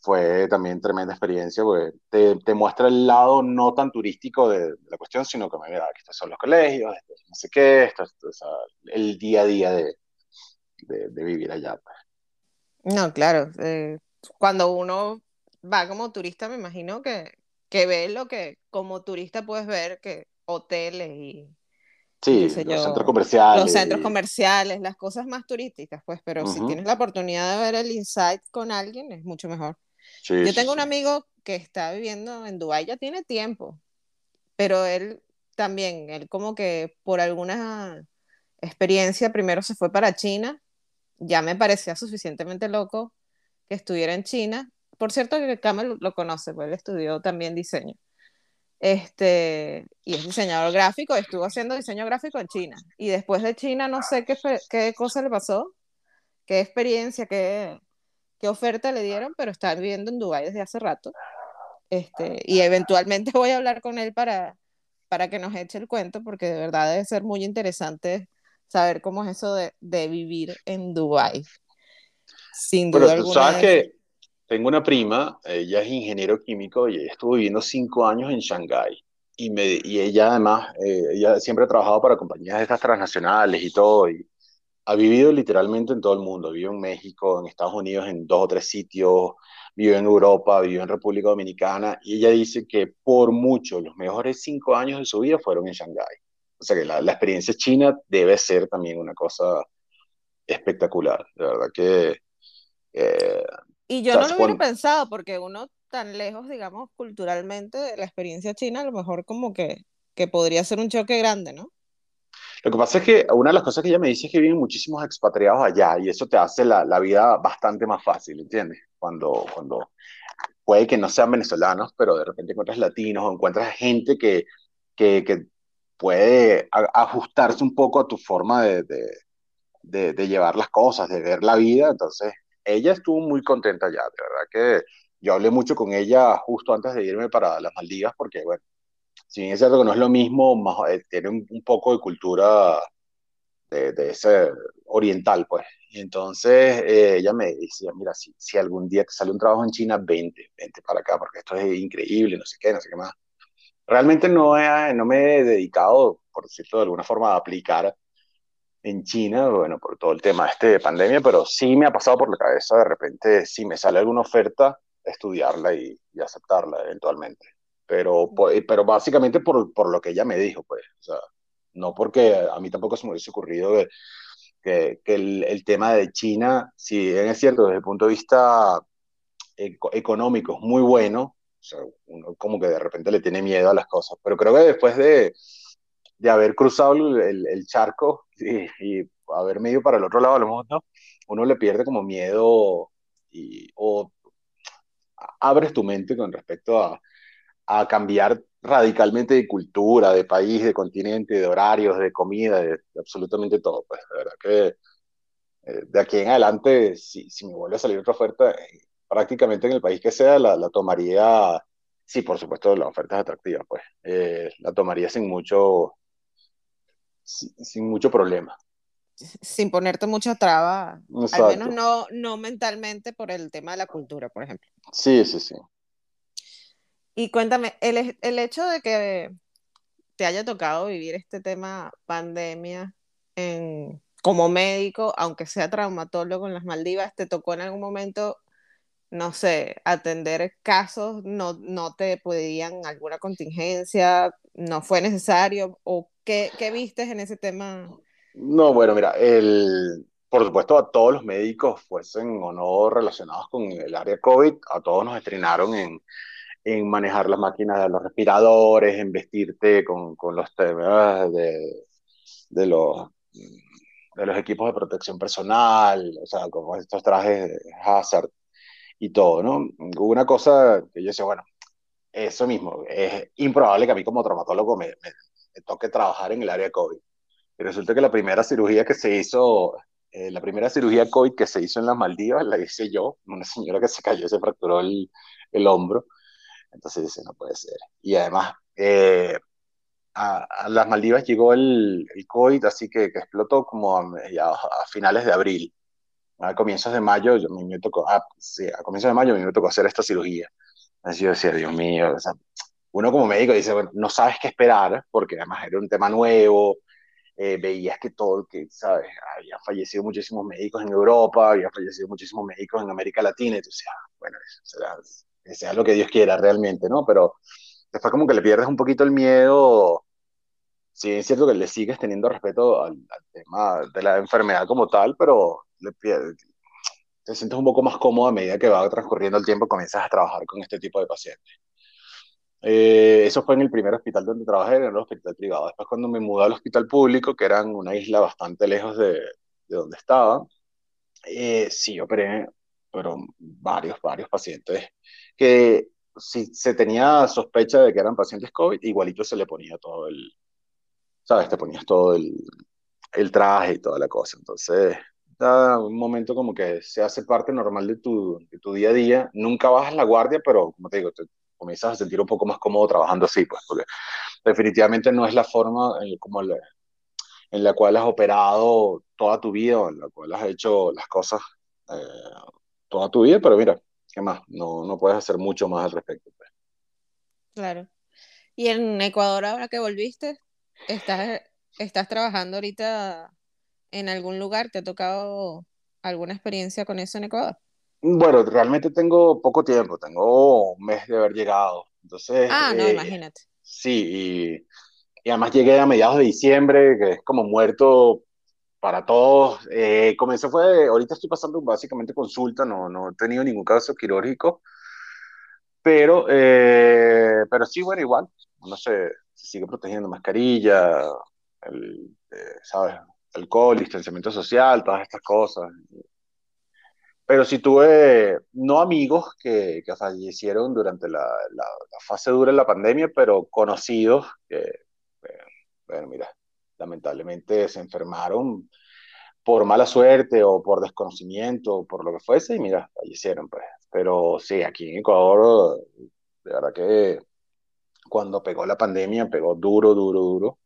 fue también tremenda experiencia, porque te, te, muestra el lado no tan turístico de, la cuestión, sino que, mira, estos son los colegios, no sé qué, esto, el día a día de, de, vivir allá. Pues. No, claro, eh, cuando uno va como turista, me imagino que, que ve lo que como turista puedes ver, que hoteles y... Sí, los centros comerciales. Los centros comerciales, las cosas más turísticas, pues, pero si tienes la oportunidad de ver el insight con alguien, es mucho mejor. Yo tengo un amigo que está viviendo en Dubái, ya tiene tiempo, pero él también, él como que por alguna experiencia primero se fue para China, ya me parecía suficientemente loco que estuviera en China. Por cierto que Kamel lo conoce, pues él estudió también diseño. Este, y es diseñador gráfico, estuvo haciendo diseño gráfico en China. Y después de China no sé qué, qué cosa le pasó, qué experiencia, qué, qué oferta le dieron, pero está viviendo en Dubái desde hace rato. Este, y eventualmente voy a hablar con él para, para que nos eche el cuento, porque de verdad debe ser muy interesante saber cómo es eso de, de vivir en Dubái. Sin duda Pero tú sabes que tengo una prima, ella es ingeniero químico y ella estuvo viviendo cinco años en Shanghái. Y, me, y ella además, eh, ella siempre ha trabajado para compañías de estas transnacionales y todo, y ha vivido literalmente en todo el mundo. Vivió en México, en Estados Unidos, en dos o tres sitios, vivió en Europa, vivió en República Dominicana, y ella dice que por mucho los mejores cinco años de su vida fueron en Shanghái. O sea que la, la experiencia china debe ser también una cosa espectacular, de verdad que... Eh, y yo no lo hubiera pensado, porque uno tan lejos, digamos, culturalmente de la experiencia china, a lo mejor como que, que podría ser un choque grande, ¿no? Lo que pasa es que una de las cosas que ella me dice es que vienen muchísimos expatriados allá y eso te hace la, la vida bastante más fácil, ¿entiendes? Cuando, cuando puede que no sean venezolanos, pero de repente encuentras latinos o encuentras gente que, que, que puede ajustarse un poco a tu forma de, de, de, llevar las cosas, de ver la vida. Entonces, ella estuvo muy contenta allá, de verdad que yo hablé mucho con ella justo antes de irme para las Maldivas, porque, bueno, si bien es cierto que no es lo mismo, más, eh, tiene un, poco de cultura de, de, ese oriental, pues. Y entonces eh, ella me decía, mira, si, si algún día te sale un trabajo en China, vente, vente para acá, porque esto es increíble, no sé qué, no sé qué más. Realmente no, he, no me he dedicado, por decirlo de alguna forma, a aplicar en China, bueno, por todo el tema este de pandemia, pero sí me ha pasado por la cabeza de repente, si me sale alguna oferta, estudiarla y aceptarla eventualmente pero, eh, pero básicamente por, por, lo que ella me dijo, pues, o sea, no porque a mí tampoco se me hubiese ocurrido que, que, el, el, tema de China, si bien es cierto, desde el punto de vista económico es muy bueno, o sea, uno como que de repente le tiene miedo a las cosas, pero creo que después de, de haber cruzado el, el charco y, y, haberme ido para el otro lado del mundo, uno le pierde como miedo y, o abres tu mente con respecto a, a cambiar radicalmente de cultura, de país, de continente, de horarios, de comida, de, absolutamente todo. Pues de verdad que eh, de aquí en adelante, si, si me vuelve a salir otra oferta, eh, prácticamente en el país que sea, la, la tomaría, sí, por supuesto, la oferta es atractiva, pues eh, la tomaría sin mucho, sin, sin mucho problema sin ponerte mucha traba, al menos no, no mentalmente por el tema de la cultura, por ejemplo. Sí, sí, sí. Y cuéntame, el, el hecho de que te haya tocado vivir este tema pandemia como médico, aunque sea traumatólogo en las Maldivas, ¿te tocó en algún momento, no sé, atender casos, no, no te podían alguna contingencia, no fue necesario? ¿O qué, qué vistes en ese tema? No, bueno, mira, el, por supuesto a todos los médicos, fuesen o no relacionados con el área COVID, a todos nos estrenaron en, en manejar las máquinas de los respiradores, en vestirte con, con los temas de, de, los, de los equipos de protección personal, o sea, con estos trajes de hazard y todo, ¿no? Una cosa que yo decía, bueno, eso mismo, es improbable que a mí como traumatólogo me, me, me toque trabajar en el área COVID. Y resulta que la primera cirugía que se hizo, eh, la primera cirugía COVID que se hizo en las Maldivas, la hice yo, una señora que se cayó, se fracturó el, el hombro. Entonces dice, no puede ser. Y además, eh, a, a, las Maldivas llegó el, el COVID, así que, que explotó como a, a, finales de abril. A comienzos de mayo, yo, a me tocó, ah, sí, a comienzos de mayo a mí me tocó hacer esta cirugía. Así yo decía, Dios mío, o sea, uno como médico dice, bueno, no sabes qué esperar, porque además era un tema nuevo, eh, veías que todo, que, ¿sabes? Habían fallecido muchísimos médicos en Europa, habían fallecido muchísimos médicos en América Latina, y tú decías, ah, bueno, será, sea lo que Dios quiera realmente, ¿no? Pero después como que le pierdes un poquito el miedo, sí es cierto que le sigues teniendo respeto al, al tema de la enfermedad como tal, pero le pierdes, te sientes un poco más cómodo a medida que va transcurriendo el tiempo, comienzas a trabajar con este tipo de pacientes. Eh, eso fue en el primer hospital donde trabajé, en el hospital privado. Después cuando me mudé al hospital público, que era en una isla bastante lejos de, de donde estaba, eh, sí operé, pero varios, varios pacientes que si se tenía sospecha de que eran pacientes COVID, igualito se le ponía todo el, ¿sabes? Te ponías todo el, el traje y toda la cosa. Entonces, da un momento como que se hace parte normal de tu, de tu día a día. Nunca bajas la guardia, pero como te digo, te, comienzas a sentir un poco más cómodo trabajando así, pues, porque definitivamente no es la forma en, como la, en la cual has operado toda tu vida, en la cual has hecho las cosas eh, toda tu vida, pero mira, ¿qué más? No, no puedes hacer mucho más al respecto. Pues. Claro. ¿Y en Ecuador ahora que volviste? ¿Estás, estás trabajando ahorita en algún lugar? ¿Te ha tocado alguna experiencia con eso en Ecuador? Bueno, realmente tengo poco tiempo, tengo un mes de haber llegado. Entonces, ah, no, eh, imagínate. Sí, y, y, además llegué a mediados de diciembre, que es como muerto para todos. Eh, comenzó fue, ahorita estoy pasando básicamente consulta, no, no he tenido ningún caso quirúrgico, pero, eh, pero sí, bueno, igual, no sé, se sigue protegiendo mascarilla, el, eh, ¿sabes? Alcohol, distanciamiento social, todas estas cosas. Pero sí tuve, no amigos que, que fallecieron durante la, la, la, fase dura de la pandemia, pero conocidos que, bueno, mira, lamentablemente se enfermaron por mala suerte o por desconocimiento o por lo que fuese y mira, fallecieron pues. Pero sí, aquí en Ecuador, de verdad que cuando pegó la pandemia, pegó duro, duro, duro.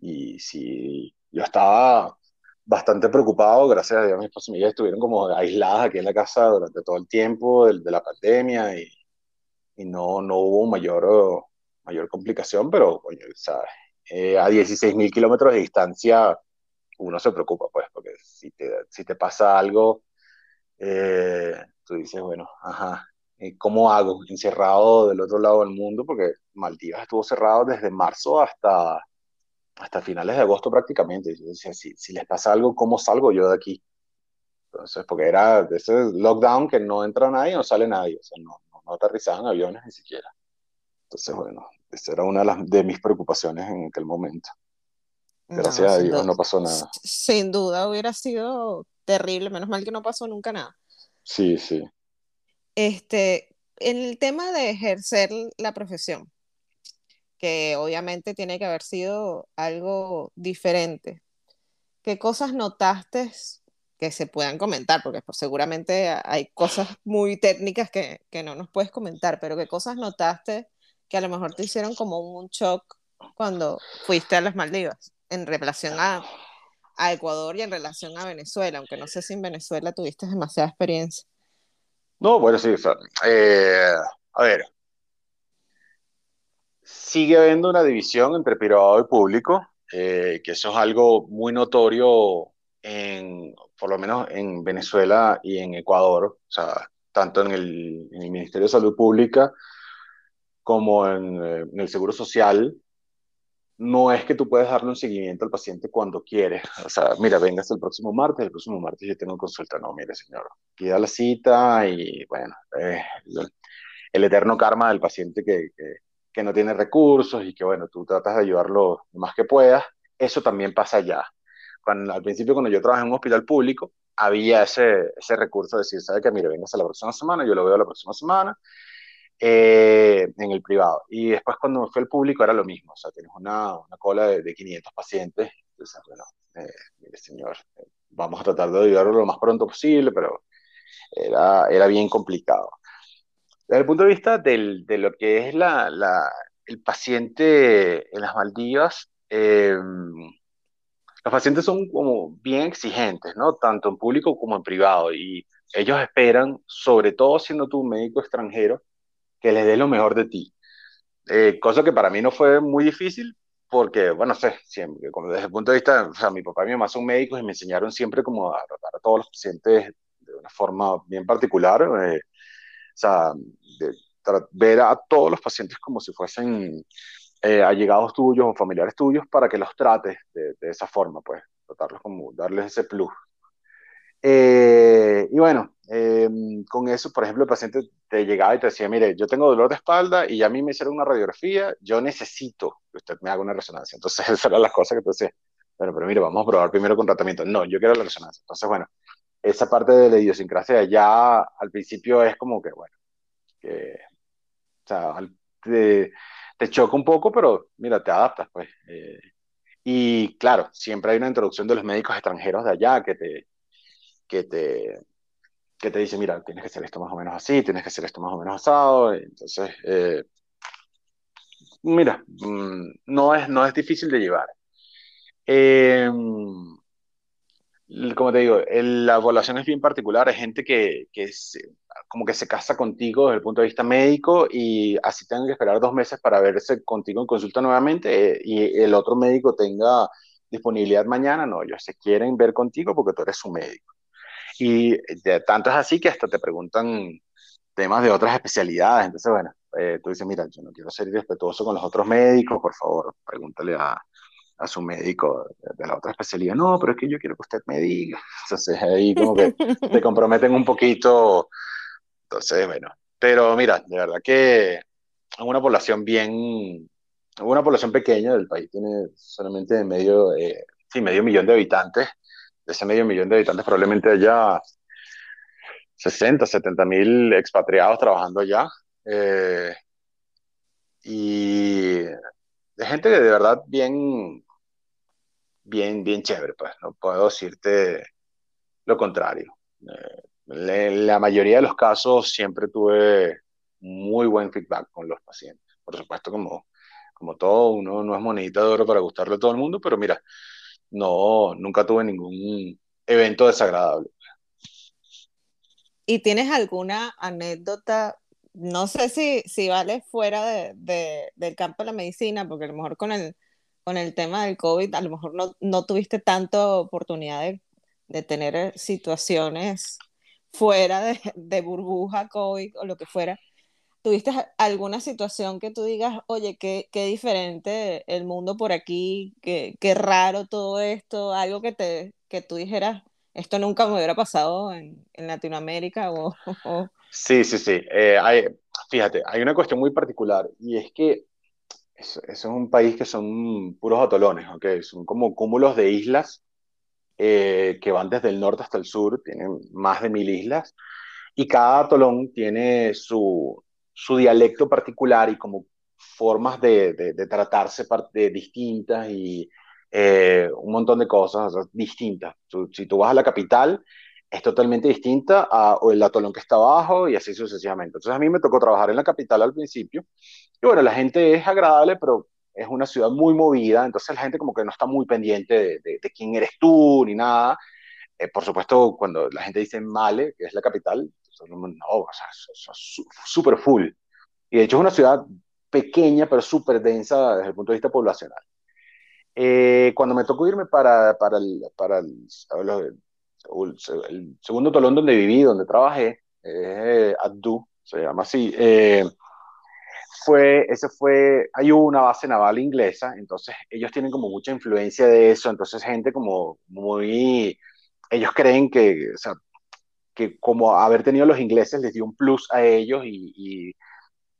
Y sí, yo estaba bastante preocupado, gracias a Dios mis esposa y mi estuvieron como aisladas aquí en la casa durante todo el tiempo de, de la pandemia y, y, no, no hubo mayor, mayor complicación, pero coño, ¿sabes? Eh, a 16 mil kilómetros de distancia uno se preocupa, pues, porque si te, si te pasa algo, eh, tú dices, bueno, ajá, ¿cómo hago? Encerrado del otro lado del mundo, porque Maldivas estuvo cerrado desde marzo hasta hasta finales de agosto prácticamente. Yo decía, si, si les pasa algo, ¿cómo salgo yo de aquí? Entonces, porque era ese lockdown que no entra nadie, no sale nadie, o sea, no, no, no aterrizaban aviones ni siquiera. Entonces, bueno, esa era una de, las, de mis preocupaciones en aquel momento. Gracias no, a Dios duda, no pasó nada. Sin duda hubiera sido terrible, menos mal que no pasó nunca nada. Sí, sí. Este, en el tema de ejercer la profesión, que obviamente tiene que haber sido algo diferente. ¿Qué cosas notaste que se puedan comentar? Porque pues, seguramente hay cosas muy técnicas que, que no nos puedes comentar, pero ¿qué cosas notaste que a lo mejor te hicieron como un shock cuando fuiste a las Maldivas en relación a, a Ecuador y en relación a Venezuela, aunque no sé si en Venezuela tuviste demasiada experiencia. No, bueno, sí, o sea, eh, a ver, sigue habiendo una división entre privado y público, eh, que eso es algo muy notorio en, por lo menos en Venezuela y en Ecuador, o sea, tanto en el, en el Ministerio de Salud Pública como en, eh, en el Seguro Social, no es que tú puedes darle un seguimiento al paciente cuando quieres. O sea, mira, vengas el próximo martes, el próximo martes yo tengo consulta. No, mire, señor, pida la cita y bueno, eh, el, eterno karma del paciente que, que, que, no tiene recursos y que bueno, tú tratas de ayudarlo lo más que puedas. Eso también pasa allá. Cuando, al principio, cuando yo trabajé en un hospital público, había ese, ese recurso de decir, ¿sabe que Mire, vengas a la próxima semana, yo lo veo la próxima semana eh, en el privado. Y después cuando me fui al público era lo mismo, o sea, tienes una, una cola de, de, 500 pacientes, entonces, bueno, eh, mire señor, vamos a tratar de ayudarlo lo más pronto posible, pero era, era bien complicado. Desde el punto de vista del, de lo que es la, la, el paciente en las Maldivas, eh, los pacientes son como bien exigentes, ¿no? Tanto en público como en privado, y ellos esperan, sobre todo siendo tú un médico extranjero, que les dé lo mejor de ti. Eh, cosa que para mí no fue muy difícil, porque, bueno, sé, siempre, como desde el punto de vista, o sea, mi papá y mi mamá son médicos y me enseñaron siempre como a tratar a todos los pacientes de una forma bien particular, eh, o sea, de, ver a todos los pacientes como si fuesen eh, allegados tuyos o familiares tuyos para que los trates de, de esa forma, pues, tratarlos como, darles ese plus. Eh, y bueno, eh, con eso, por ejemplo, el paciente te llegaba y te decía, mire, yo tengo dolor de espalda y ya a mí me hicieron una radiografía, yo necesito que usted me haga una resonancia. Entonces, esas eran las cosas que tú decías, bueno, pero mire, vamos a probar primero con tratamiento. No, yo quiero la resonancia. Entonces, bueno, esa parte de la idiosincrasia ya al principio es como que, bueno, que, o sea, te, te choca un poco, pero mira, te adaptas, pues. Eh, y claro, siempre hay una introducción de los médicos extranjeros de allá que te, que te, que te dice, mira, tienes que hacer esto más o menos así, tienes que hacer esto más o menos asado. Entonces, eh, mira, mm, no es, no es difícil de llevar. Eh, como te digo, el, la evaluación es bien particular. Hay gente que, que se, como que se casa contigo desde el punto de vista médico y así tengan que esperar dos meses para verse contigo en consulta nuevamente eh, y el otro médico tenga disponibilidad mañana. No, ellos se quieren ver contigo porque tú eres su médico. Y de tanto es así que hasta te preguntan temas de otras especialidades. Entonces, bueno, eh, tú dices, mira, yo no quiero ser irrespetuoso con los otros médicos, por favor, pregúntale a, a su médico de la otra especialidad. No, pero es que yo quiero que usted me diga. Entonces ahí como que te comprometen un poquito. Entonces, bueno, pero mira, de verdad que es una población bien, una población pequeña del país, tiene solamente medio, eh, sí, medio millón de habitantes de ese medio millón de habitantes, probablemente haya 60, 70 mil expatriados trabajando allá. Eh, y de gente de verdad bien, bien, bien chévere, pues no puedo decirte lo contrario. Eh, la mayoría de los casos siempre tuve muy buen feedback con los pacientes. Por supuesto, como, como todo, uno no es monedita de oro para gustarle a todo el mundo, pero mira, no, nunca tuve ningún evento desagradable. ¿Y tienes alguna anécdota? No sé si, si vale fuera de, de, del campo de la medicina, porque a lo mejor con el, con el tema del COVID, a lo mejor no, no tuviste tanta oportunidad de, de tener situaciones fuera de, de burbuja COVID o lo que fuera, ¿Tuviste alguna situación que tú digas, oye, qué, qué diferente el mundo por aquí, qué, qué, raro todo esto, algo que, te, que tú dijeras, esto nunca me hubiera pasado en, en Latinoamérica? O, o... Sí, sí, sí. Eh, hay, fíjate, hay una cuestión muy particular y es que eso, es un país que son puros atolones, ¿ok? Son como cúmulos de islas eh, que van desde el norte hasta el sur, tienen más de mil islas y cada atolón tiene su, su dialecto particular y como formas de, de, tratarse de distintas y eh, un montón de cosas distintas. si tú vas a la capital, es totalmente distinta a el atolón que está abajo y así sucesivamente. Entonces a mí me tocó trabajar en la capital al principio. Y bueno, la gente es agradable, pero es una ciudad muy movida, entonces la gente como que no está muy pendiente de, de, quién eres tú ni nada. Eh, por supuesto, cuando la gente dice Male, que es la capital, no, o sea, súper full. Y de hecho es una ciudad pequeña, pero súper densa desde el punto de vista poblacional. Eh, cuando me tocó irme para, para, el, para el, el, segundo tolón donde viví, donde trabajé, eh, Abdu, se llama así, eh, fue, ese fue, hay una base naval inglesa, entonces ellos tienen como mucha influencia de eso, entonces gente como muy, ellos creen que, o sea, que como haber tenido los ingleses les dio un plus a ellos y, y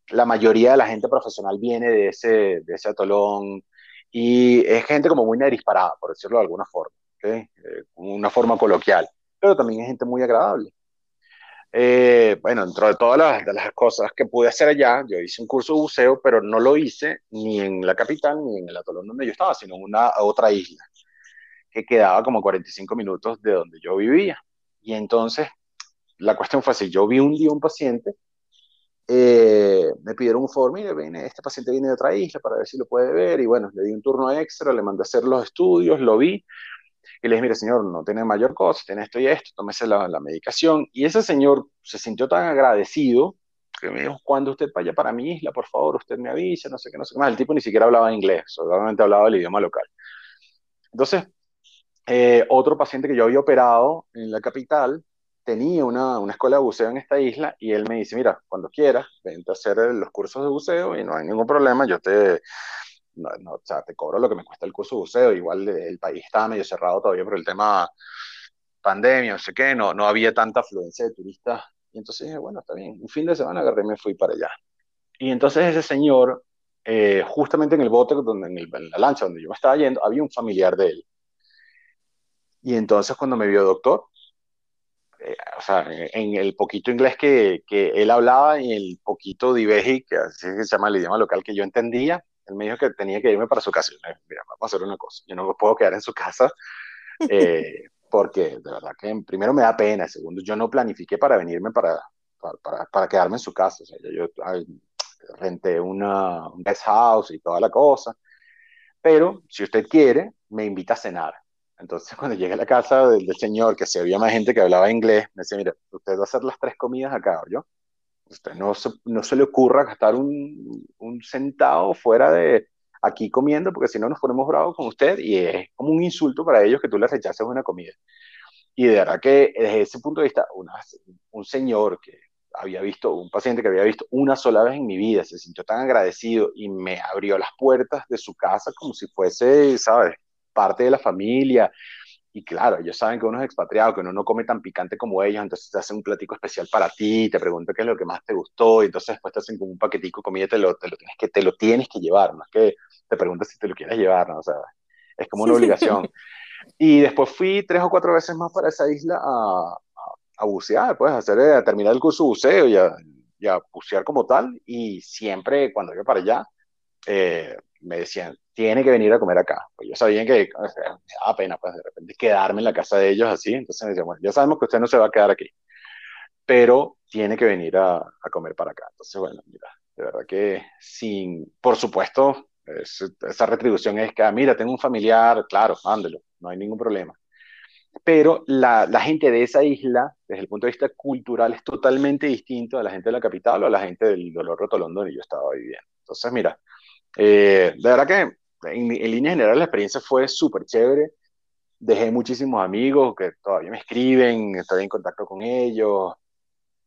la mayoría de la gente profesional viene de ese, de ese atolón y es gente como muy disparada, por decirlo de alguna forma, ¿okay? Eh, una forma coloquial, pero también es gente muy agradable. Eh, bueno, dentro de todas las, de las, cosas que pude hacer allá, yo hice un curso de buceo, pero no lo hice ni en la capital ni en el atolón donde yo estaba, sino en una otra isla que quedaba como 45 minutos de donde yo vivía. Y entonces la cuestión fue así, yo vi un día un paciente eh, me pidieron un favor, mire, este paciente viene de otra isla para ver si lo puede ver, y bueno, le di un turno extra, le mandé a hacer los estudios, lo vi, y le dije, mire, señor, no tiene mayor cosa, tiene esto y esto, tómese la, la medicación, y ese señor se sintió tan agradecido, que me dijo, cuando usted vaya para mi isla, por favor, usted me avisa, no sé qué, no sé qué más, el tipo ni siquiera hablaba inglés, solamente hablaba el idioma local. Entonces, eh, otro paciente que yo había operado en la capital, tenía una, una, escuela de buceo en esta isla y él me dice, mira, cuando quieras, vente a hacer los cursos de buceo y no hay ningún problema, yo te, no, o sea, te cobro lo que me cuesta el curso de buceo, igual el país estaba medio cerrado todavía por el tema pandemia, no sé qué, no, no había tanta afluencia de turistas, y entonces dije, bueno, está bien, un fin de semana agarré y me fui para allá. Y entonces ese señor, eh, justamente en el bote, donde, en, en la lancha donde yo me estaba yendo, había un familiar de él. Y entonces cuando me vio doctor, eh, o sea, en el poquito inglés que, que él hablaba y el poquito diveji, que así se llama el idioma local que yo entendía, él me dijo que tenía que irme para su casa. Mira, vamos a hacer una cosa, yo no puedo quedar en su casa eh, porque de verdad que primero me da pena, segundo yo no planifiqué para venirme para, para, para, quedarme en su casa. O sea, yo, renté una, un guest house y toda la cosa, pero si usted quiere, me invita a cenar. Entonces, cuando llegué a la casa del, señor, que se había más gente que hablaba inglés, me decía, mire, usted va a hacer las tres comidas acá, ¿yo? Usted no se, no se le ocurra gastar un, un centavo fuera de aquí comiendo, porque si no nos ponemos bravos con usted y es como un insulto para ellos que tú le rechaces una comida. Y de verdad que desde ese punto de vista, una, un señor que había visto, un paciente que había visto una sola vez en mi vida, se sintió tan agradecido y me abrió las puertas de su casa como si fuese, ¿sabes? Parte de la familia. Y claro, ellos saben que uno es expatriado, que uno no come tan picante como ellos, entonces te hacen un platico especial para ti, te preguntan qué es lo que más te gustó, y entonces después te hacen como un paquetico de comida, te lo, te lo, tienes, que, te lo tienes que llevar, no es que te preguntas si te lo quieres llevar, ¿no? o sea, es como una obligación. y después fui tres o cuatro veces más para esa isla a, a, bucear, pues, a, hacer, a terminar el curso de buceo y a, y a bucear como tal, y siempre cuando iba para allá, eh, me decían, tiene que venir a comer acá. Pues yo sabía que me daba pena, pues de repente quedarme en la casa de ellos así. Entonces me decían, bueno, ya sabemos que usted no se va a quedar aquí, pero tiene que venir a, a comer para acá. Entonces, bueno, mira, de verdad que sin, por supuesto, esa retribución es que, ah, mira, tengo un familiar, claro, mándelo, no hay ningún problema. Pero la, la, gente de esa isla, desde el punto de vista cultural, es totalmente distinto a la gente de la capital o a la gente del Dolor Rotolondo donde yo estaba viviendo. Entonces, mira, eh, de verdad que en, en línea general la experiencia fue súper chévere. Dejé muchísimos amigos que todavía me escriben, estoy en contacto con ellos.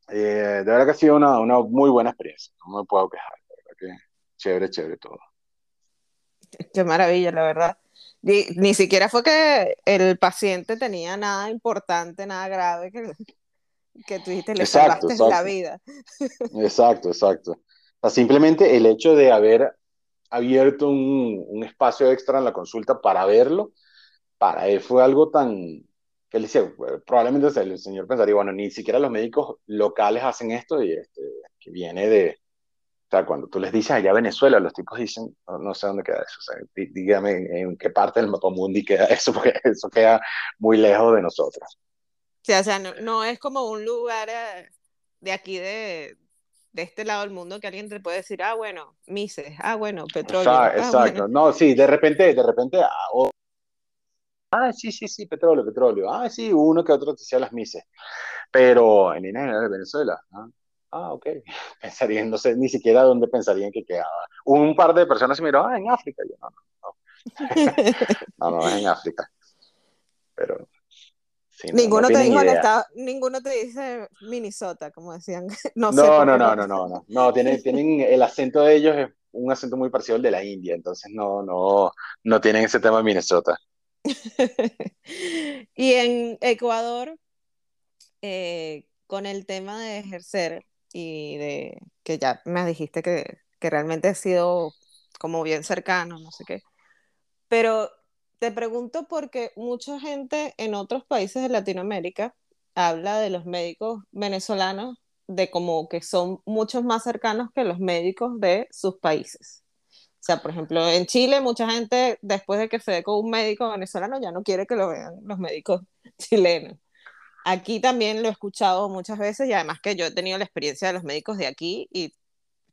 Eh, de verdad que ha sido una, una, muy buena experiencia, no me puedo quejar. De verdad que chévere, chévere todo. Qué maravilla, la verdad. Ni, ni, siquiera fue que el paciente tenía nada importante, nada grave que, que tú dijiste, le exacto, salvaste exacto. la vida. Exacto, exacto. O sea, simplemente el hecho de haber abierto un, un, espacio extra en la consulta para verlo, para él fue algo tan, que él decía, probablemente el señor pensaría, bueno, ni siquiera los médicos locales hacen esto y este, que viene de, O sea, cuando tú les dices allá Venezuela, los tipos dicen, no, sé dónde queda eso. O sea, dígame en, qué parte del mapa mundi queda eso, porque eso queda muy lejos de nosotros. Sí, o sea, no, es como un lugar eh, de aquí de, de este lado del mundo que alguien te puede decir, ah, bueno, Mises, ah, bueno, petróleo. Ah, exacto, no, sí, de repente, de repente, ah, ah, sí, sí, sí, petróleo, petróleo, ah, sí, uno que otro te decía las Mises, pero en línea de Venezuela, ¿ah? ah, ok, pensarían, no sé ni siquiera dónde pensarían que quedaba. Un par de personas se miró, ah, en África, yo no, no, no, no, es en África, pero ninguno, te dijo ninguno te dice Minnesota, como decían. No, no, no, no, no, no, no, tienen, tienen el acento de ellos es un acento muy parecido al de la India, entonces no, no, no tienen ese tema de Minnesota. y en Ecuador, eh, con el tema de ejercer y de que ya me dijiste que, que realmente ha sido como bien cercano, no sé qué, pero te pregunto porque mucha gente en otros países de Latinoamérica habla de los médicos venezolanos de como que son muchos más cercanos que los médicos de sus países. O sea, por ejemplo, en Chile mucha gente después de que se ve con un médico venezolano ya no quiere que lo vean los médicos chilenos. Aquí también lo he escuchado muchas veces y además que yo he tenido la experiencia de los médicos de aquí y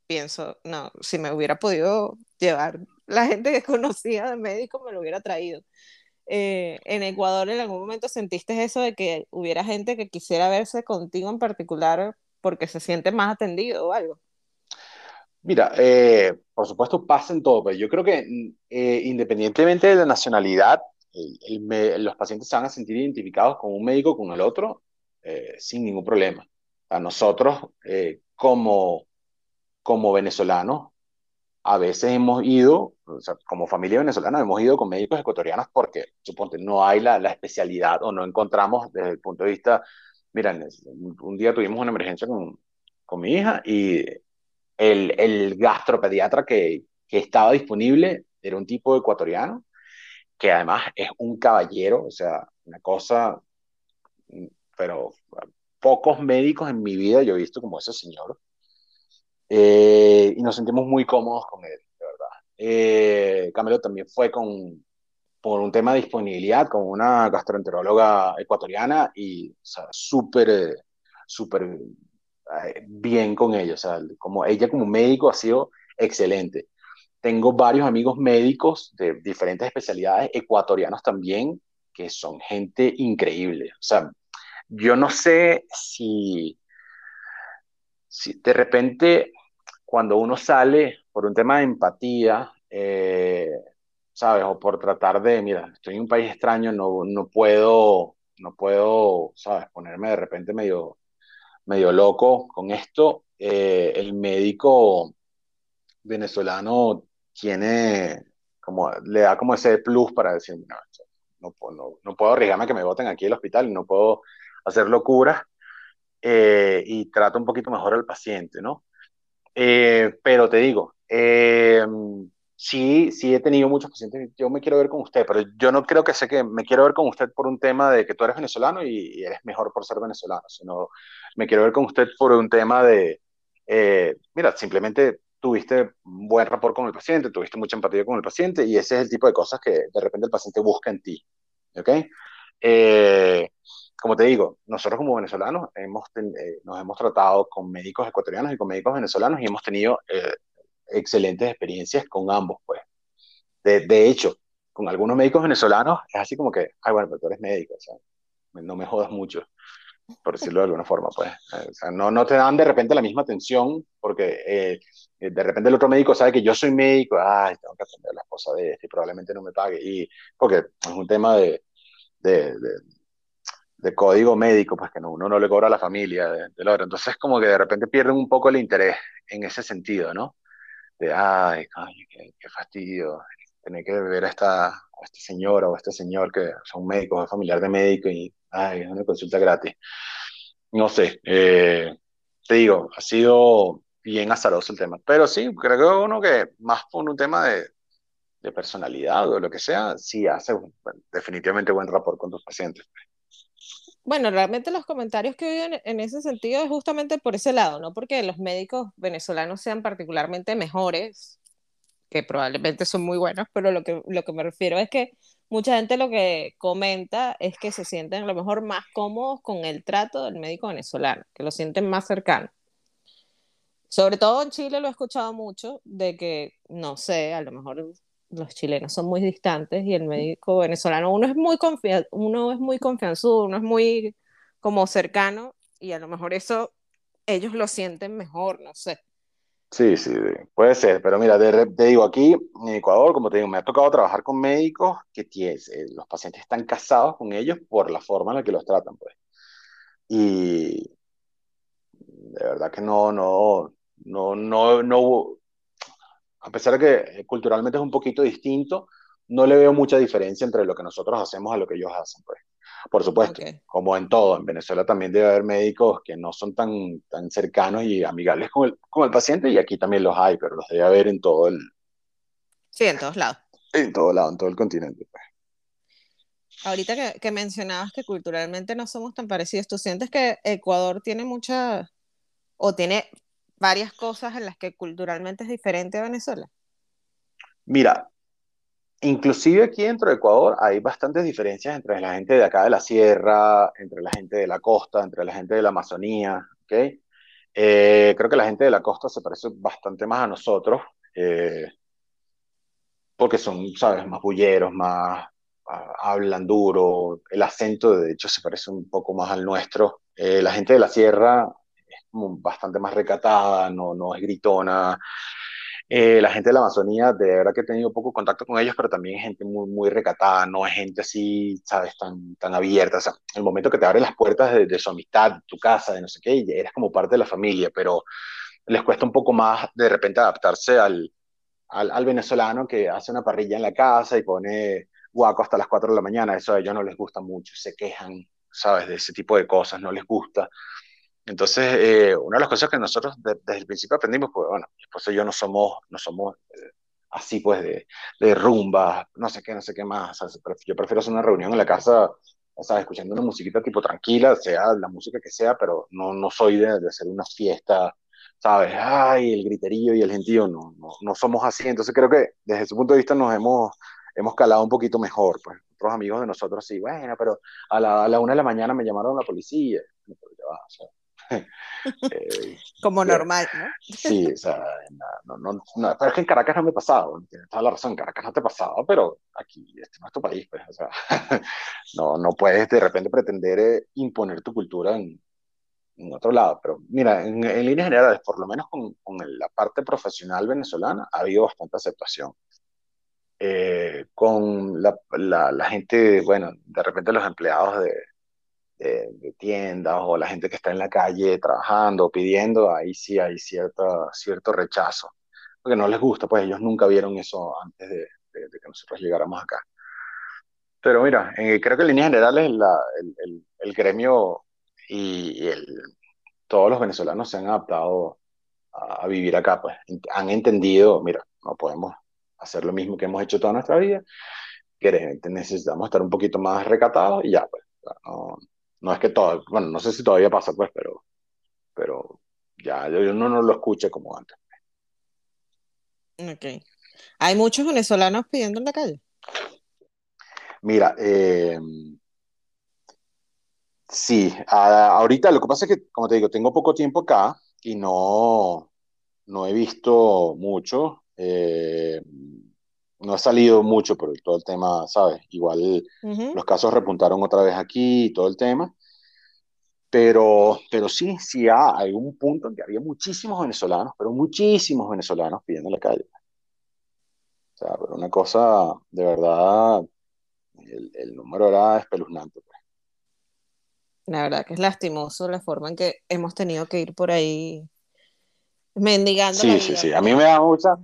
pienso, no, si me hubiera podido llevar la gente que conocía de médico me lo hubiera traído. Eh, en Ecuador en algún momento sentiste eso de que hubiera gente que quisiera verse contigo en particular porque se siente más atendido o algo. Mira, eh, por supuesto pasa en todo, pero yo creo que eh, independientemente de la nacionalidad, los pacientes se van a sentir identificados con un médico con el otro sin ningún problema. A nosotros, como, como venezolanos, a veces hemos ido, o sea, como familia venezolana, hemos ido con médicos ecuatorianos porque, suponte, no hay la, la especialidad o no encontramos desde el punto de vista, miren, un día tuvimos una emergencia con, con mi hija y el, el gastropediatra que, que estaba disponible era un tipo ecuatoriano que además es un caballero, o sea, una cosa, pero pocos médicos en mi vida yo he visto como ese señor. Eh, y nos sentimos muy cómodos con él, de verdad. Eh, Camilo también fue con, por un tema de disponibilidad con una gastroenteróloga ecuatoriana y súper, eh, súper eh, bien con ella. O sea, como ella como médico ha sido excelente. Tengo varios amigos médicos de diferentes especialidades, ecuatorianos también, que son gente increíble. O sea, yo no sé si, si de repente cuando uno sale por un tema de empatía, eh, ¿sabes? O por tratar de, mira, estoy en un país extraño, no, no puedo, no puedo, ¿sabes? Ponerme de repente medio, medio loco con esto. Eh, el médico venezolano tiene, como, le da como ese plus para decir, no, no, no puedo arriesgarme a que me voten aquí el hospital, no puedo hacer locuras. Eh, y trato un poquito mejor al paciente, ¿no? Eh, pero te digo, eh, sí, sí he tenido muchos pacientes, yo me quiero ver con usted, pero yo no creo que sé que me quiero ver con usted por un tema de que tú eres venezolano y, eres mejor por ser venezolano, sino me quiero ver con usted por un tema de, eh, mira, simplemente tuviste buen rapport con el paciente, tuviste mucha empatía con el paciente y ese es el tipo de cosas que de repente el paciente busca en ti, ¿ok? Como te digo, nosotros como venezolanos hemos eh, nos hemos tratado con médicos ecuatorianos y con médicos venezolanos y hemos tenido eh, excelentes experiencias con ambos, pues. De, de, hecho, con algunos médicos venezolanos es así como que, ay, bueno, pero tú eres médico, o sea, no me jodas mucho, por decirlo de alguna forma, pues. O sea, no, no te dan de repente la misma atención porque eh, de repente el otro médico sabe que yo soy médico, ay, tengo que atender a la esposa de este y probablemente no me pague, y porque es un tema de, de, de de código médico, pues que no, uno no le cobra a la familia del otro. Entonces, como que de repente pierden un poco el interés en ese sentido, ¿no? De, ay, qué, fastidio tener que ver a esta, a esta señora o a este señor que son médicos, es familiar de médico y, ay, es una consulta gratis. No sé, eh, te digo, ha sido bien azaroso el tema. Pero sí, creo que uno que más por un tema de, de personalidad o lo que sea, sí hace definitivamente buen rapport con tus pacientes. Bueno, realmente los comentarios que oigo en, en ese sentido es justamente por ese lado, no porque los médicos venezolanos sean particularmente mejores, que probablemente son muy buenos, pero lo que, lo que me refiero es que mucha gente lo que comenta es que se sienten a lo mejor más cómodos con el trato del médico venezolano, que lo sienten más cercano. Sobre todo en Chile lo he escuchado mucho, de que, no sé, a lo mejor los chilenos son muy distantes y el médico venezolano, uno es muy, confia uno es muy confianzudo, uno es muy como cercano y a lo mejor eso ellos lo sienten mejor, no sé. Sí, sí, puede ser, pero mira, te, digo, aquí en Ecuador, como te digo, me ha tocado trabajar con médicos que tienen, eh, los pacientes están casados con ellos por la forma en la que los tratan, pues. Y de verdad que no, no, no, no, no, a pesar de que eh, culturalmente es un poquito distinto, no le veo mucha diferencia entre lo que nosotros hacemos a lo que ellos hacen, pues. Por supuesto, como en todo, en Venezuela también debe haber médicos que no son tan, tan cercanos y amigables con el, con el paciente, y aquí también los hay, pero los debe haber en todo el... Sí, en todos lados. En todo lado, en todo el continente. Pues. Ahorita que, que, mencionabas que culturalmente no somos tan parecidos, ¿tú sientes que Ecuador tiene mucha, o tiene varias cosas en las que culturalmente es diferente a Venezuela? Mira, inclusive aquí dentro de Ecuador hay bastantes diferencias entre la gente de acá de la sierra, entre la gente de la costa, entre la gente de la Amazonía, ¿ok? Eh, creo que la gente de la costa se parece bastante más a nosotros, eh, porque son, sabes, más bulleros, más hablan duro, el acento de hecho se parece un poco más al nuestro. Eh, la gente de la sierra bastante más recatada, no, no es gritona. Eh, la gente de la Amazonía, de verdad que he tenido poco contacto con ellos, pero también es gente muy, muy recatada, no es gente así, sabes, tan, tan abierta. O sea, el momento que te abre las puertas de, su amistad, de tu casa, de no sé qué, eres como parte de la familia, pero les cuesta un poco más de repente adaptarse al, al, al venezolano que hace una parrilla en la casa y pone guaco hasta las 4 de la mañana. Eso a ellos no les gusta mucho, se quejan, sabes, de ese tipo de cosas, no les gusta. Entonces, eh, una de las cosas que nosotros desde el principio aprendimos, pues bueno, mi esposa y yo no somos, no somos eh, así pues de, de, rumba, no sé qué, no sé qué más. yo prefiero hacer una reunión en la casa, ¿sabes? escuchando una musiquita tipo tranquila, sea la música que sea, pero no, no soy de, de hacer una fiesta, ¿sabes? Ay, el griterío y el gentío, no, no, no somos así. Entonces creo que desde ese punto de vista nos hemos, hemos calado un poquito mejor, pues. Otros amigos de nosotros sí, bueno, pero a la, a la una de la mañana me llamaron la policía. O sea, eh, Como normal, ¿no? Sí, o sea, no, no, no, pero es que en Caracas no me ha pasado, tienes toda la razón, en Caracas no te ha pasado, pero aquí, este no es tu país, pues, o sea, no, no puedes de repente pretender eh, imponer tu cultura en, en, otro lado, pero mira, en, en líneas generales, por lo menos con, con, la parte profesional venezolana, ha habido bastante aceptación. Eh, con la, la, la gente, bueno, de repente los empleados de, de, tiendas o la gente que está en la calle trabajando, pidiendo, ahí sí hay cierta, cierto rechazo, porque no les gusta, pues ellos nunca vieron eso antes de, de, que nosotros llegáramos acá. Pero mira, creo que en líneas generales el, el, el, gremio y, el, todos los venezolanos se han adaptado a, a, vivir acá, pues han entendido, mira, no podemos hacer lo mismo que hemos hecho toda nuestra vida, que necesitamos estar un poquito más recatados y ya, pues, no, no es que todo, bueno, no sé si todavía pasa, pues, pero, pero ya uno no lo escucha como antes. Ok. ¿Hay muchos venezolanos pidiendo en la calle? Mira, eh, sí, ahorita lo que pasa es que, como te digo, tengo poco tiempo acá y no, no he visto mucho. Eh, no ha salido mucho por todo el tema, ¿sabes? Igual uh -huh. los casos repuntaron otra vez aquí y todo el tema. Pero, pero sí, sí hay un punto en que había muchísimos venezolanos, pero muchísimos venezolanos pidiendo en la calle. O sea, pero una cosa, de verdad, el, el número era espeluznante. Pues. La verdad que es lastimoso la forma en que hemos tenido que ir por ahí mendigando. Sí, la vida, sí, sí. A mí me da mucha,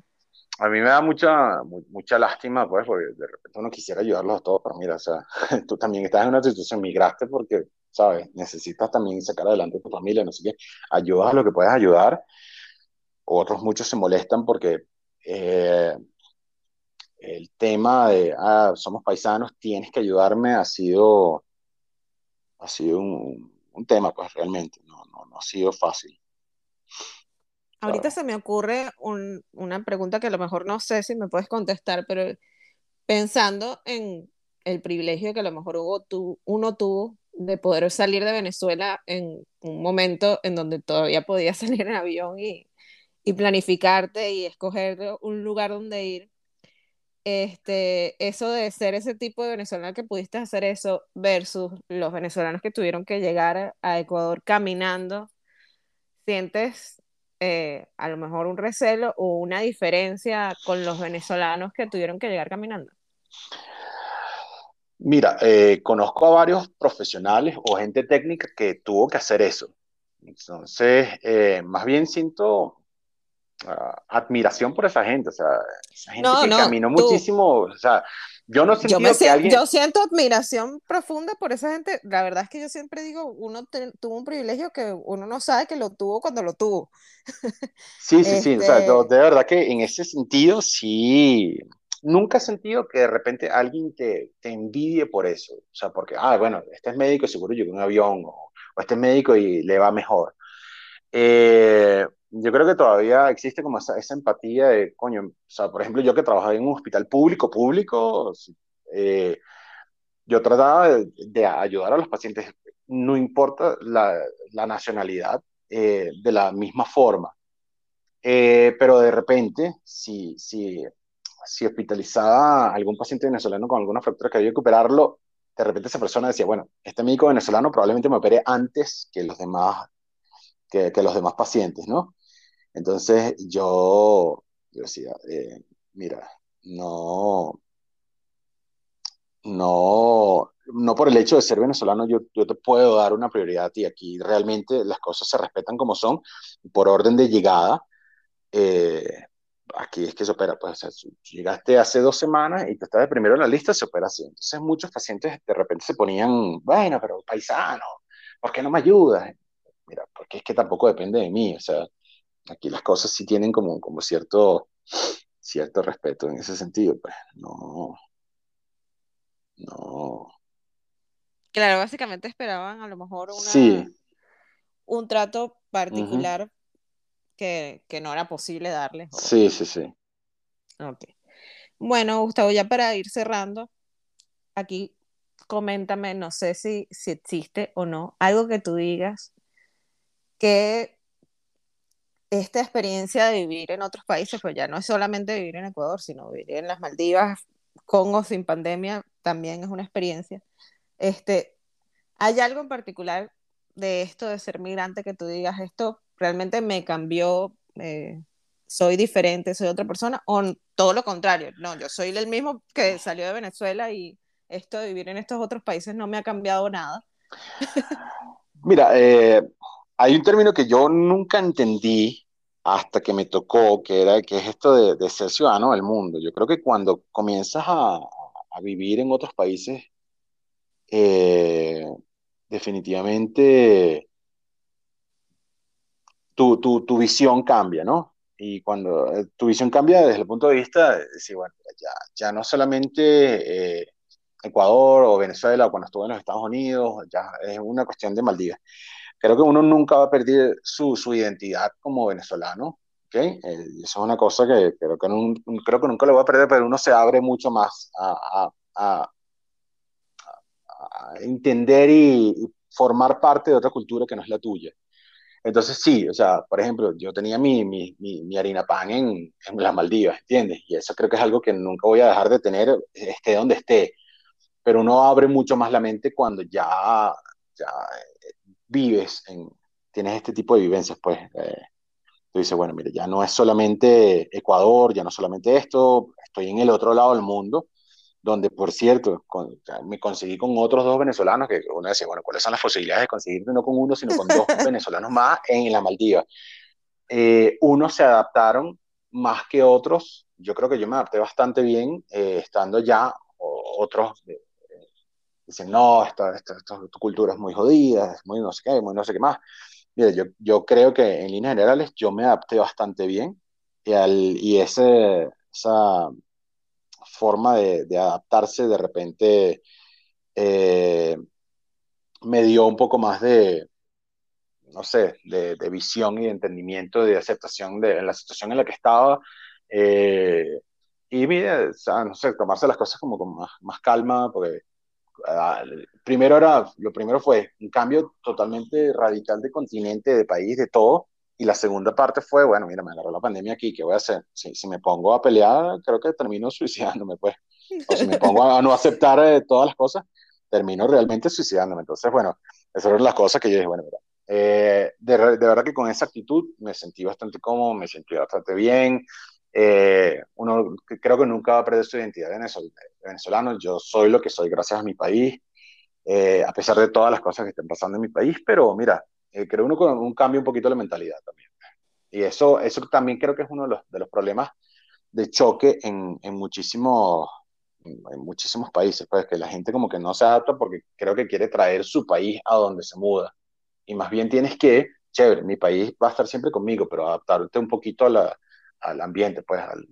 a mí me da mucha, mucha lástima, pues, porque de repente uno quisiera ayudarlos a todos, pero mira, o sea, tú también estás en una situación, migraste porque ¿sabes? Necesitas también sacar adelante a tu familia, no sé qué. Ayudas a lo que puedes ayudar. Otros muchos se molestan porque eh, el tema de, ah, somos paisanos, tienes que ayudarme, ha sido, ha sido un, un tema, pues realmente, no, no, no ha sido fácil. Ahorita se me ocurre un, una pregunta que a lo mejor no sé si me puedes contestar, pero pensando en el privilegio que a lo mejor hubo, tú, uno tuvo de poder salir de Venezuela en un momento en donde todavía podías salir en avión y, y planificarte y escoger un lugar donde ir. Este, eso de ser ese tipo de venezolano que pudiste hacer eso versus los venezolanos que tuvieron que llegar a Ecuador caminando, ¿sientes eh, a lo mejor un recelo o una diferencia con los venezolanos que tuvieron que llegar caminando? Mira, eh, conozco a varios profesionales o gente técnica que tuvo que hacer eso. Entonces, eh, más bien siento uh, admiración por esa gente, o sea, esa gente No, que no, caminó tú. muchísimo, o sea, yo no Yo, me que sien- alguien, yo siento admiración profunda por esa gente. La verdad es que yo siempre digo, uno te- tuvo un privilegio que uno no sabe que lo tuvo cuando lo tuvo. sí, sí, sí, o sea, yo Este, de verdad que en ese sentido sí, nunca he sentido que de repente alguien te, te envidie por eso, o sea, porque, ah, bueno, este es médico, seguro llegó en un avión, o, o este es médico y le va mejor. Eh, yo creo que todavía existe como esa, esa empatía de, coño, o sea, por ejemplo, yo que trabajaba en un hospital público, público, eh, yo trataba de, de ayudar a los pacientes, no importa la, la nacionalidad, eh, de la misma forma. Eh, pero de repente, si, si, si hospitalizaba a algún paciente venezolano con alguna fractura que había que operarlo, de repente esa persona decía, bueno, este médico venezolano probablemente me opere antes que los demás, que, que los demás pacientes, ¿no? Entonces yo, yo decía, eh, mira, no, no, no por el hecho de ser venezolano yo, yo te puedo dar una prioridad ti. Aquí realmente las cosas se respetan como son, por orden de llegada. Eh, aquí es que se opera, pues, o sea, llegaste hace dos semanas y tú estás primero en la lista, se opera así. Entonces muchos pacientes de repente se ponían, bueno, pero paisano, ¿por qué no me ayudas? Mira, porque es que tampoco depende de mí, o sea, aquí las cosas sí tienen como, como cierto, cierto respeto en ese sentido, pues, no, no, claro, básicamente esperaban a lo mejor sí, un trato particular que, que no era posible darles. o- Sí, sí, sí. ok. Bueno, Gustavo, ya para ir cerrando, aquí coméntame, no sé si, si existe o no, algo que tú digas que esta experiencia de vivir en otros países, pues ya no es solamente vivir en Ecuador, sino vivir en las Maldivas, con o sin pandemia, también es una experiencia. Este, ¿hay algo en particular de esto de ser migrante que tú digas, esto realmente me cambió, eh, soy diferente, soy otra persona? O todo lo contrario, no, yo soy el mismo que salió de Venezuela y esto de vivir en estos otros países no me ha cambiado nada. Mira, eh, hay un término que yo nunca entendí hasta que me tocó, que era que es esto de, de ser ciudadano del mundo. Yo creo que cuando comienzas a, a vivir en otros países, eh, definitivamente tu, tu, tu visión cambia, ¿no? Y cuando eh, tu visión cambia desde el punto de vista de bueno, ya, ya no solamente eh, Ecuador o Venezuela o cuando estuve en los Estados Unidos, ya es una cuestión de Maldivas. Creo que uno nunca va a perder su, su identidad como venezolano, ¿ok? Eh, eso es una cosa que creo que, creo que nunca lo va a perder, pero uno se abre mucho más a, a, a, a entender y, y formar parte de otra cultura que no es la tuya. Entonces sí, o sea, por ejemplo, yo tenía mi, mi, mi, mi harina pan en, en las Maldivas, ¿entiendes? Y eso creo que es algo que nunca voy a dejar de tener, esté donde esté. Pero uno abre mucho más la mente cuando ya, ya vives, en, tienes este tipo de vivencias, pues. Eh, tú dices, bueno, mire, ya no es solamente Ecuador, ya no es solamente esto, estoy en el otro lado del mundo, donde, por cierto, con, me conseguí con otros dos venezolanos, que uno decía, bueno, ¿cuáles son las posibilidades de conseguirte no con uno, sino con dos venezolanos más en la Maldiva? Eh, unos se adaptaron más que otros, yo creo que yo me adapté bastante bien eh, estando o, otros eh, dicen, no, esta, esta, esta, esta cultura es muy jodida, es muy no sé qué, muy no sé qué más. Mira, yo, yo creo que en líneas generales yo me adapté bastante bien y, al, y ese, esa forma de, de adaptarse de repente eh, me dio un poco más de, no sé, de, de visión y de entendimiento, de aceptación de la situación en la que estaba. Eh, y mira, o sea, no sé, tomarse las cosas como con más, más calma, porque primero era, lo primero fue un cambio totalmente radical de continente, de país, de todo. Y la segunda parte fue, bueno, mira, me agarró la pandemia aquí, ¿qué voy a hacer? Si, si me pongo a pelear, creo que termino suicidándome, pues. O si me pongo a, no aceptar eh, todas las cosas, termino realmente suicidándome. Entonces, bueno, esas eran las cosas que yo dije, bueno, mira, eh, de, de, verdad que con esa actitud me sentí bastante cómodo, me sentí bastante bien. Eh, uno creo que nunca va a perder su identidad venezolano. Yo soy lo que soy gracias a mi país, eh, a pesar de todas las cosas que estén pasando en mi país, pero mira, eh, creo uno con un cambio un poquito de la mentalidad también. Y eso, eso también creo que es uno de los, de los problemas de choque en, en muchísimos en muchísimos países, pues que la gente como que no se adapta porque creo que quiere traer su país a donde se muda. Y más bien tienes que, chévere, mi país va a estar siempre conmigo, pero adaptarte un poquito a la, al ambiente, pues al,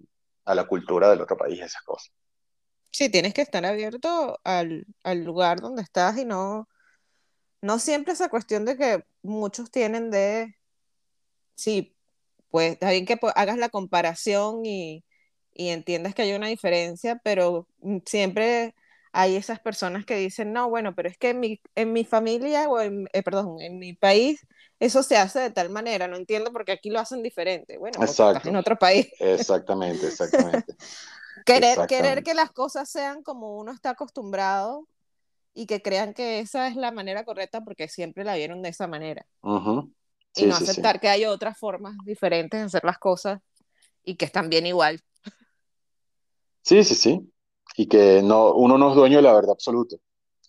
a la cultura del otro país, esas cosas. Sí, tienes que estar abierto al, al lugar donde estás y no, no siempre esa cuestión de que muchos tienen de, sí, pues está que hagas la comparación y, y entiendas que hay una diferencia, pero siempre hay esas personas que dicen, no, bueno, pero es que en mi, en mi familia o en, eh, perdón, en mi país eso se hace de tal manera, no entiendo por qué aquí lo hacen diferente. Bueno, estás en otro país. Exactamente, exactamente. querer, exactamente. querer que las cosas sean como uno está acostumbrado y que crean que esa es la manera correcta porque siempre la vieron de esa manera. Uh -huh. sí, y no sí, aceptar sí. que hay otras formas diferentes de hacer las cosas y que están bien igual. Sí, sí, sí. Y que no, uno no es dueño de la verdad absoluta.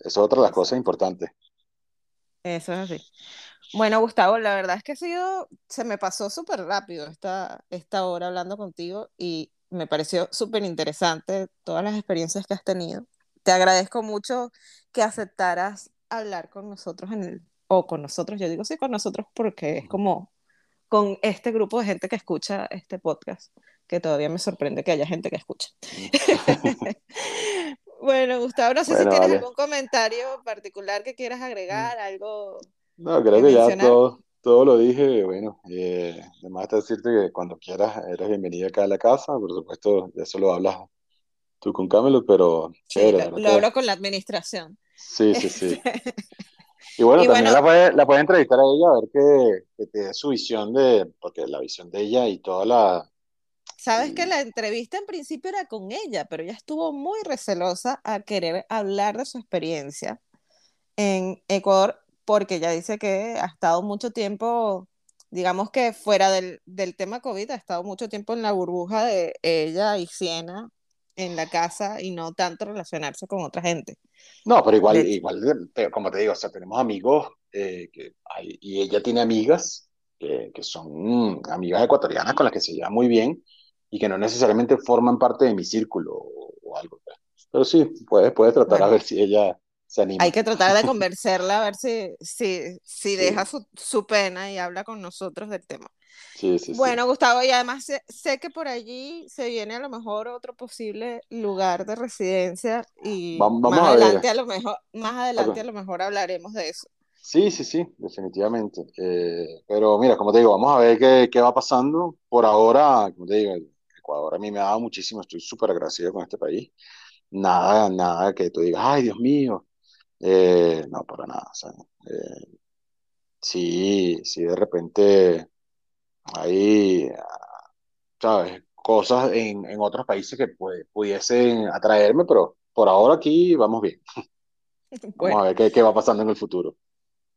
Eso es otra de las cosas importantes. Eso es así. Bueno, Gustavo, la verdad es que ha sido, se me pasó súper rápido esta, esta hora hablando contigo y me pareció súper interesante todas las experiencias que has tenido. Te agradezco mucho que aceptaras hablar con nosotros en el, o con nosotros, yo digo sí con nosotros porque es como con este grupo de gente que escucha este podcast, que todavía me sorprende que haya gente que escucha. bueno, Gustavo, no sé Bueno, si tienes vale. algún comentario particular que quieras agregar, algo No, creo que que ya todo, todo lo dije. Bueno, eh, además de decirte que cuando quieras eres bienvenida acá a la casa. Por supuesto, de eso lo hablas tú con Camelot, pero Sí, chévere, la lo, hablo con la administración. sí, sí, sí. Y bueno, Y también bueno, la puedes la puede entrevistar a ella, a ver que, que te dé su visión de, porque la visión de ella y toda la... sabes que la entrevista en principio era con ella, pero ella estuvo muy recelosa a querer hablar de su experiencia en Ecuador, porque ella dice que ha estado mucho tiempo, digamos que fuera del, del tema COVID, ha estado mucho tiempo en la burbuja de ella y Siena en la casa y no tanto relacionarse con otra gente. No, pero De igual, hecho, igual, como te digo, o sea, tenemos amigos eh, que hay- y ella tiene amigas que, que son mm, amigas ecuatorianas con las que se lleva muy bien y que no necesariamente forman parte de mi círculo o, o algo. Pero sí, puedes, puedes tratar a bueno, ver si ella se hay anima. que tratar de convencerla a ver si, si, si deja Sí, su, su pena y habla con nosotros del tema. sí, sí, sí. Bueno, Gustavo, y además sé, sé que por allí se viene a lo mejor otro posible lugar de residencia y Vamos, más vamos a ver. adelante a lo mejor, más adelante a lo mejor hablaremos de eso. Sí, sí, sí, definitivamente. Eh, pero mira, como te digo, vamos a ver qué, qué va pasando. Por ahora, como te digo, Ecuador a mí me ha dado muchísimo, estoy súper agradecido con este país. Nada, nada que tú digas, ay, Dios mío. Eh, no, para nada. Eh, sí, sí, de repente hay, ¿sabes? Cosas en, en otros países que pues, pudiesen atraerme, pero por ahora aquí vamos bien. Vamos a ver qué, qué va pasando en el futuro.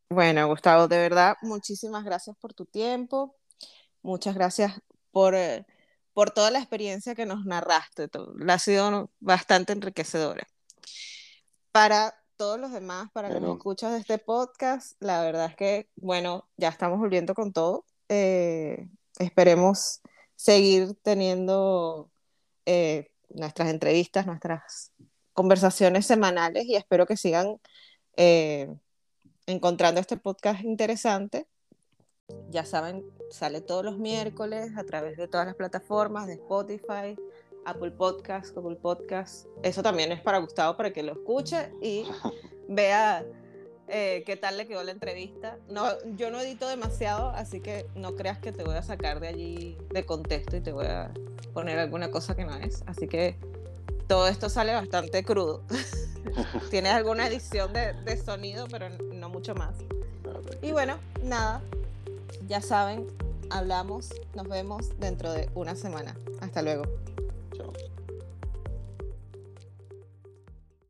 bueno, Gustavo, de verdad, muchísimas gracias por tu tiempo, muchas gracias por, eh, por toda la experiencia que nos narraste, todo. Ha sido bastante enriquecedora. Para todos los demás, para los Bueno, escuchas de este podcast, la verdad es que, bueno, ya estamos volviendo con todo. Eh, esperemos seguir teniendo eh, nuestras entrevistas, nuestras conversaciones semanales y espero que sigan eh, encontrando este podcast interesante. Ya saben, sale todos los miércoles a través de todas las plataformas de Spotify, Apple Podcast, Google Podcast. Eso también es para Gustavo para que lo escuche y vea eh, qué tal le quedó la entrevista. No, yo no edito demasiado, así que no creas que te voy a sacar de allí de contexto y te voy a poner alguna cosa que no es. Así que todo esto sale bastante crudo. Tienes alguna edición de, de sonido, pero no mucho más. Y bueno, nada, ya saben, hablamos, nos vemos dentro de una semana. Hasta luego.